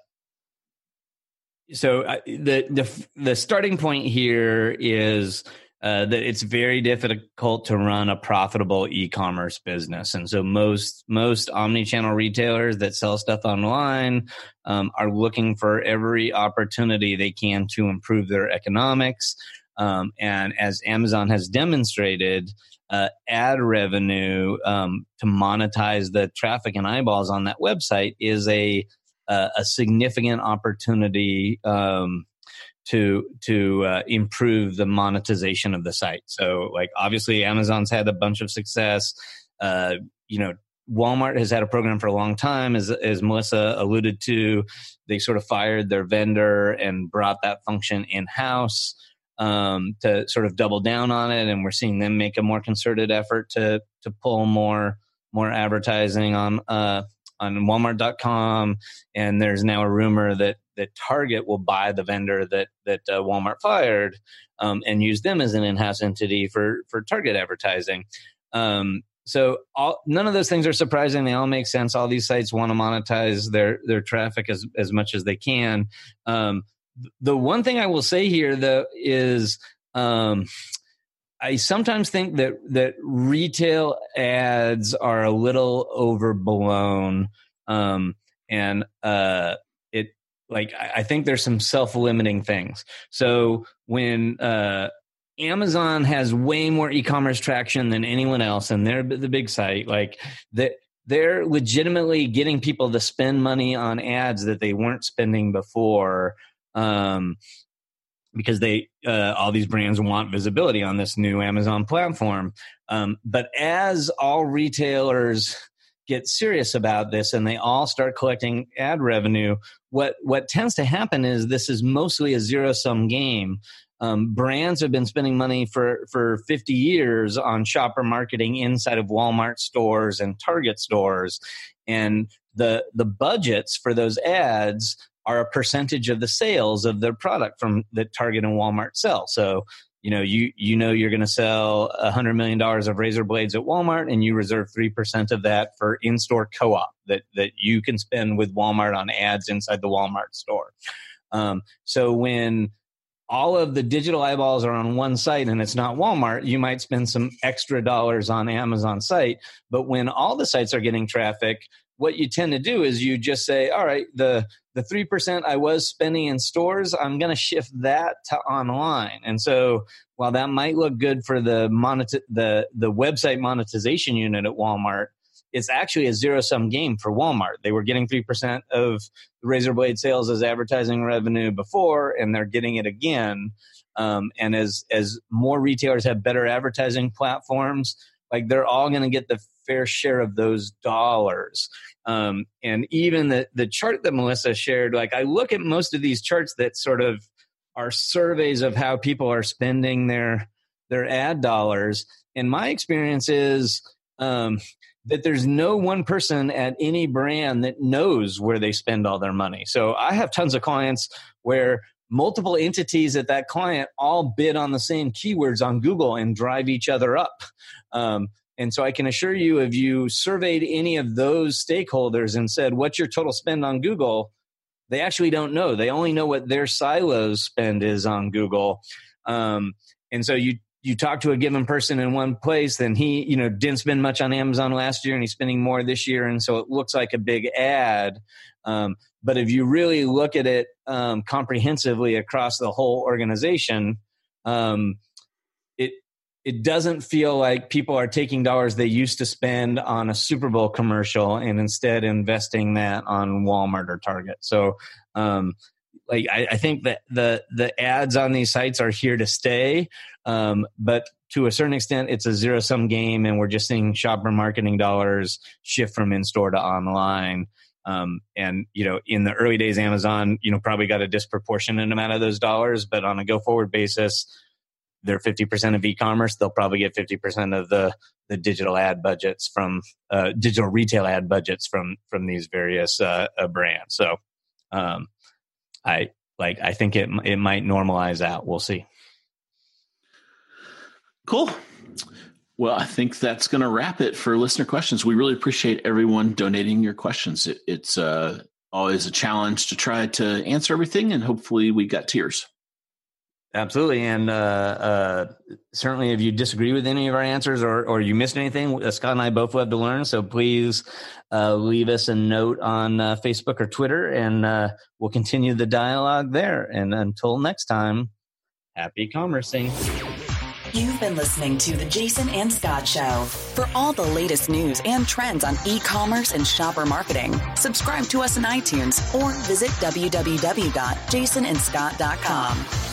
so the the the starting point here is uh, that it's very difficult to run a profitable e-commerce business, and so most most omni-channel retailers that sell stuff online um, are looking for every opportunity they can to improve their economics. Um, and as Amazon has demonstrated, uh, ad revenue um, to monetize the traffic and eyeballs on that website is a a significant opportunity um, to to uh, improve the monetization of the site. So, like obviously, Amazon's had a bunch of success. Uh, you know, Walmart has had a program for a long time, as as Melissa alluded to. They sort of fired their vendor and brought that function in house um, to sort of double down on it, and we're seeing them make a more concerted effort to to pull more more advertising on uh, on Walmart.com, and there's now a rumor that that Target will buy the vendor that that uh, Walmart fired um, and use them as an in-house entity for for Target advertising. Um, so all, none of those things are surprising. They all make sense. All these sites want to monetize their their traffic as as much as they can. Um, the one thing I will say here though is um, I sometimes think that that retail ads are a little overblown, um, and uh, it like I think there's some self limiting things. So when uh, Amazon has way more e-commerce traction than anyone else, and they're the big site, like that they're legitimately getting people to spend money on ads that they weren't spending before. Um, because they uh, all these brands want visibility on this new Amazon platform. Um, but as all retailers get serious about this and they all start collecting ad revenue, what what tends to happen is this is mostly a zero sum game. Um, brands have been spending money for for 50 years on shopper marketing inside of Walmart stores and Target stores, and the the budgets for those ads are a percentage of the sales of their product from that Target and Walmart sell. So, you know, you you know you're going to sell a hundred million dollars of razor blades at Walmart, and you reserve three percent of that for in-store co-op that that you can spend with Walmart on ads inside the Walmart store. Um, so when all of the digital eyeballs are on one site and it's not Walmart, you might spend some extra dollars on Amazon site. But when all the sites are getting traffic, what you tend to do is you just say, all right, the the three percent I was spending in stores, I'm going to shift that to online. And so, while that might look good for the monet- the the website monetization unit at Walmart, it's actually a zero sum game for Walmart. They were getting three percent of the razor blade sales as advertising revenue before, and they're getting it again. Um, and as as more retailers have better advertising platforms, like they're all going to get the fair share of those dollars. Um, and even the the chart that Melissa shared, like I look at most of these charts that sort of are surveys of how people are spending their their ad dollars. And my experience is um, that there's no one person at any brand that knows where they spend all their money. So I have tons of clients where multiple entities at that client all bid on the same keywords on Google and drive each other up. Um, and so I can assure you, if you surveyed any of those stakeholders and said, what's your total spend on Google? They actually don't know. They only know what their silos spend is on Google. Um, and so you you talk to a given person in one place, then he, you know, didn't spend much on Amazon last year and he's spending more this year. And so it looks like a big ad. Um, but if you really look at it um, comprehensively across the whole organization, um, it doesn't feel like people are taking dollars they used to spend on a Super Bowl commercial and instead investing that on Walmart or Target. So um, like I, I, think that the the ads on these sites are here to stay um, but to a certain extent it's a zero sum game and we're just seeing shopper marketing dollars shift from in store to online um, and you know in the early days amazon you know probably got a disproportionate amount of those dollars but on a go forward basis they're 50% of e-commerce they'll probably get 50% of the the digital ad budgets from uh, digital retail ad budgets from from these various uh, uh, brands so um, I like I think it it might normalize out. We'll see. Cool. Well, I think that's going to wrap it for listener questions. We really appreciate everyone donating your questions. It, it's uh, always a challenge to try to answer everything, and hopefully, we got tears. Absolutely, and uh, uh, certainly, if you disagree with any of our answers or or you missed anything, uh, Scot and I both love to learn. So please uh, leave us a note on uh, Facebook or Twitter, and uh, we'll continue the dialogue there. And until next time, happy commercing. You've been listening to the Jason and Scot Show. For all the latest news and trends on e-commerce and shopper marketing, subscribe to us on iTunes or visit www.jasonandscot.com.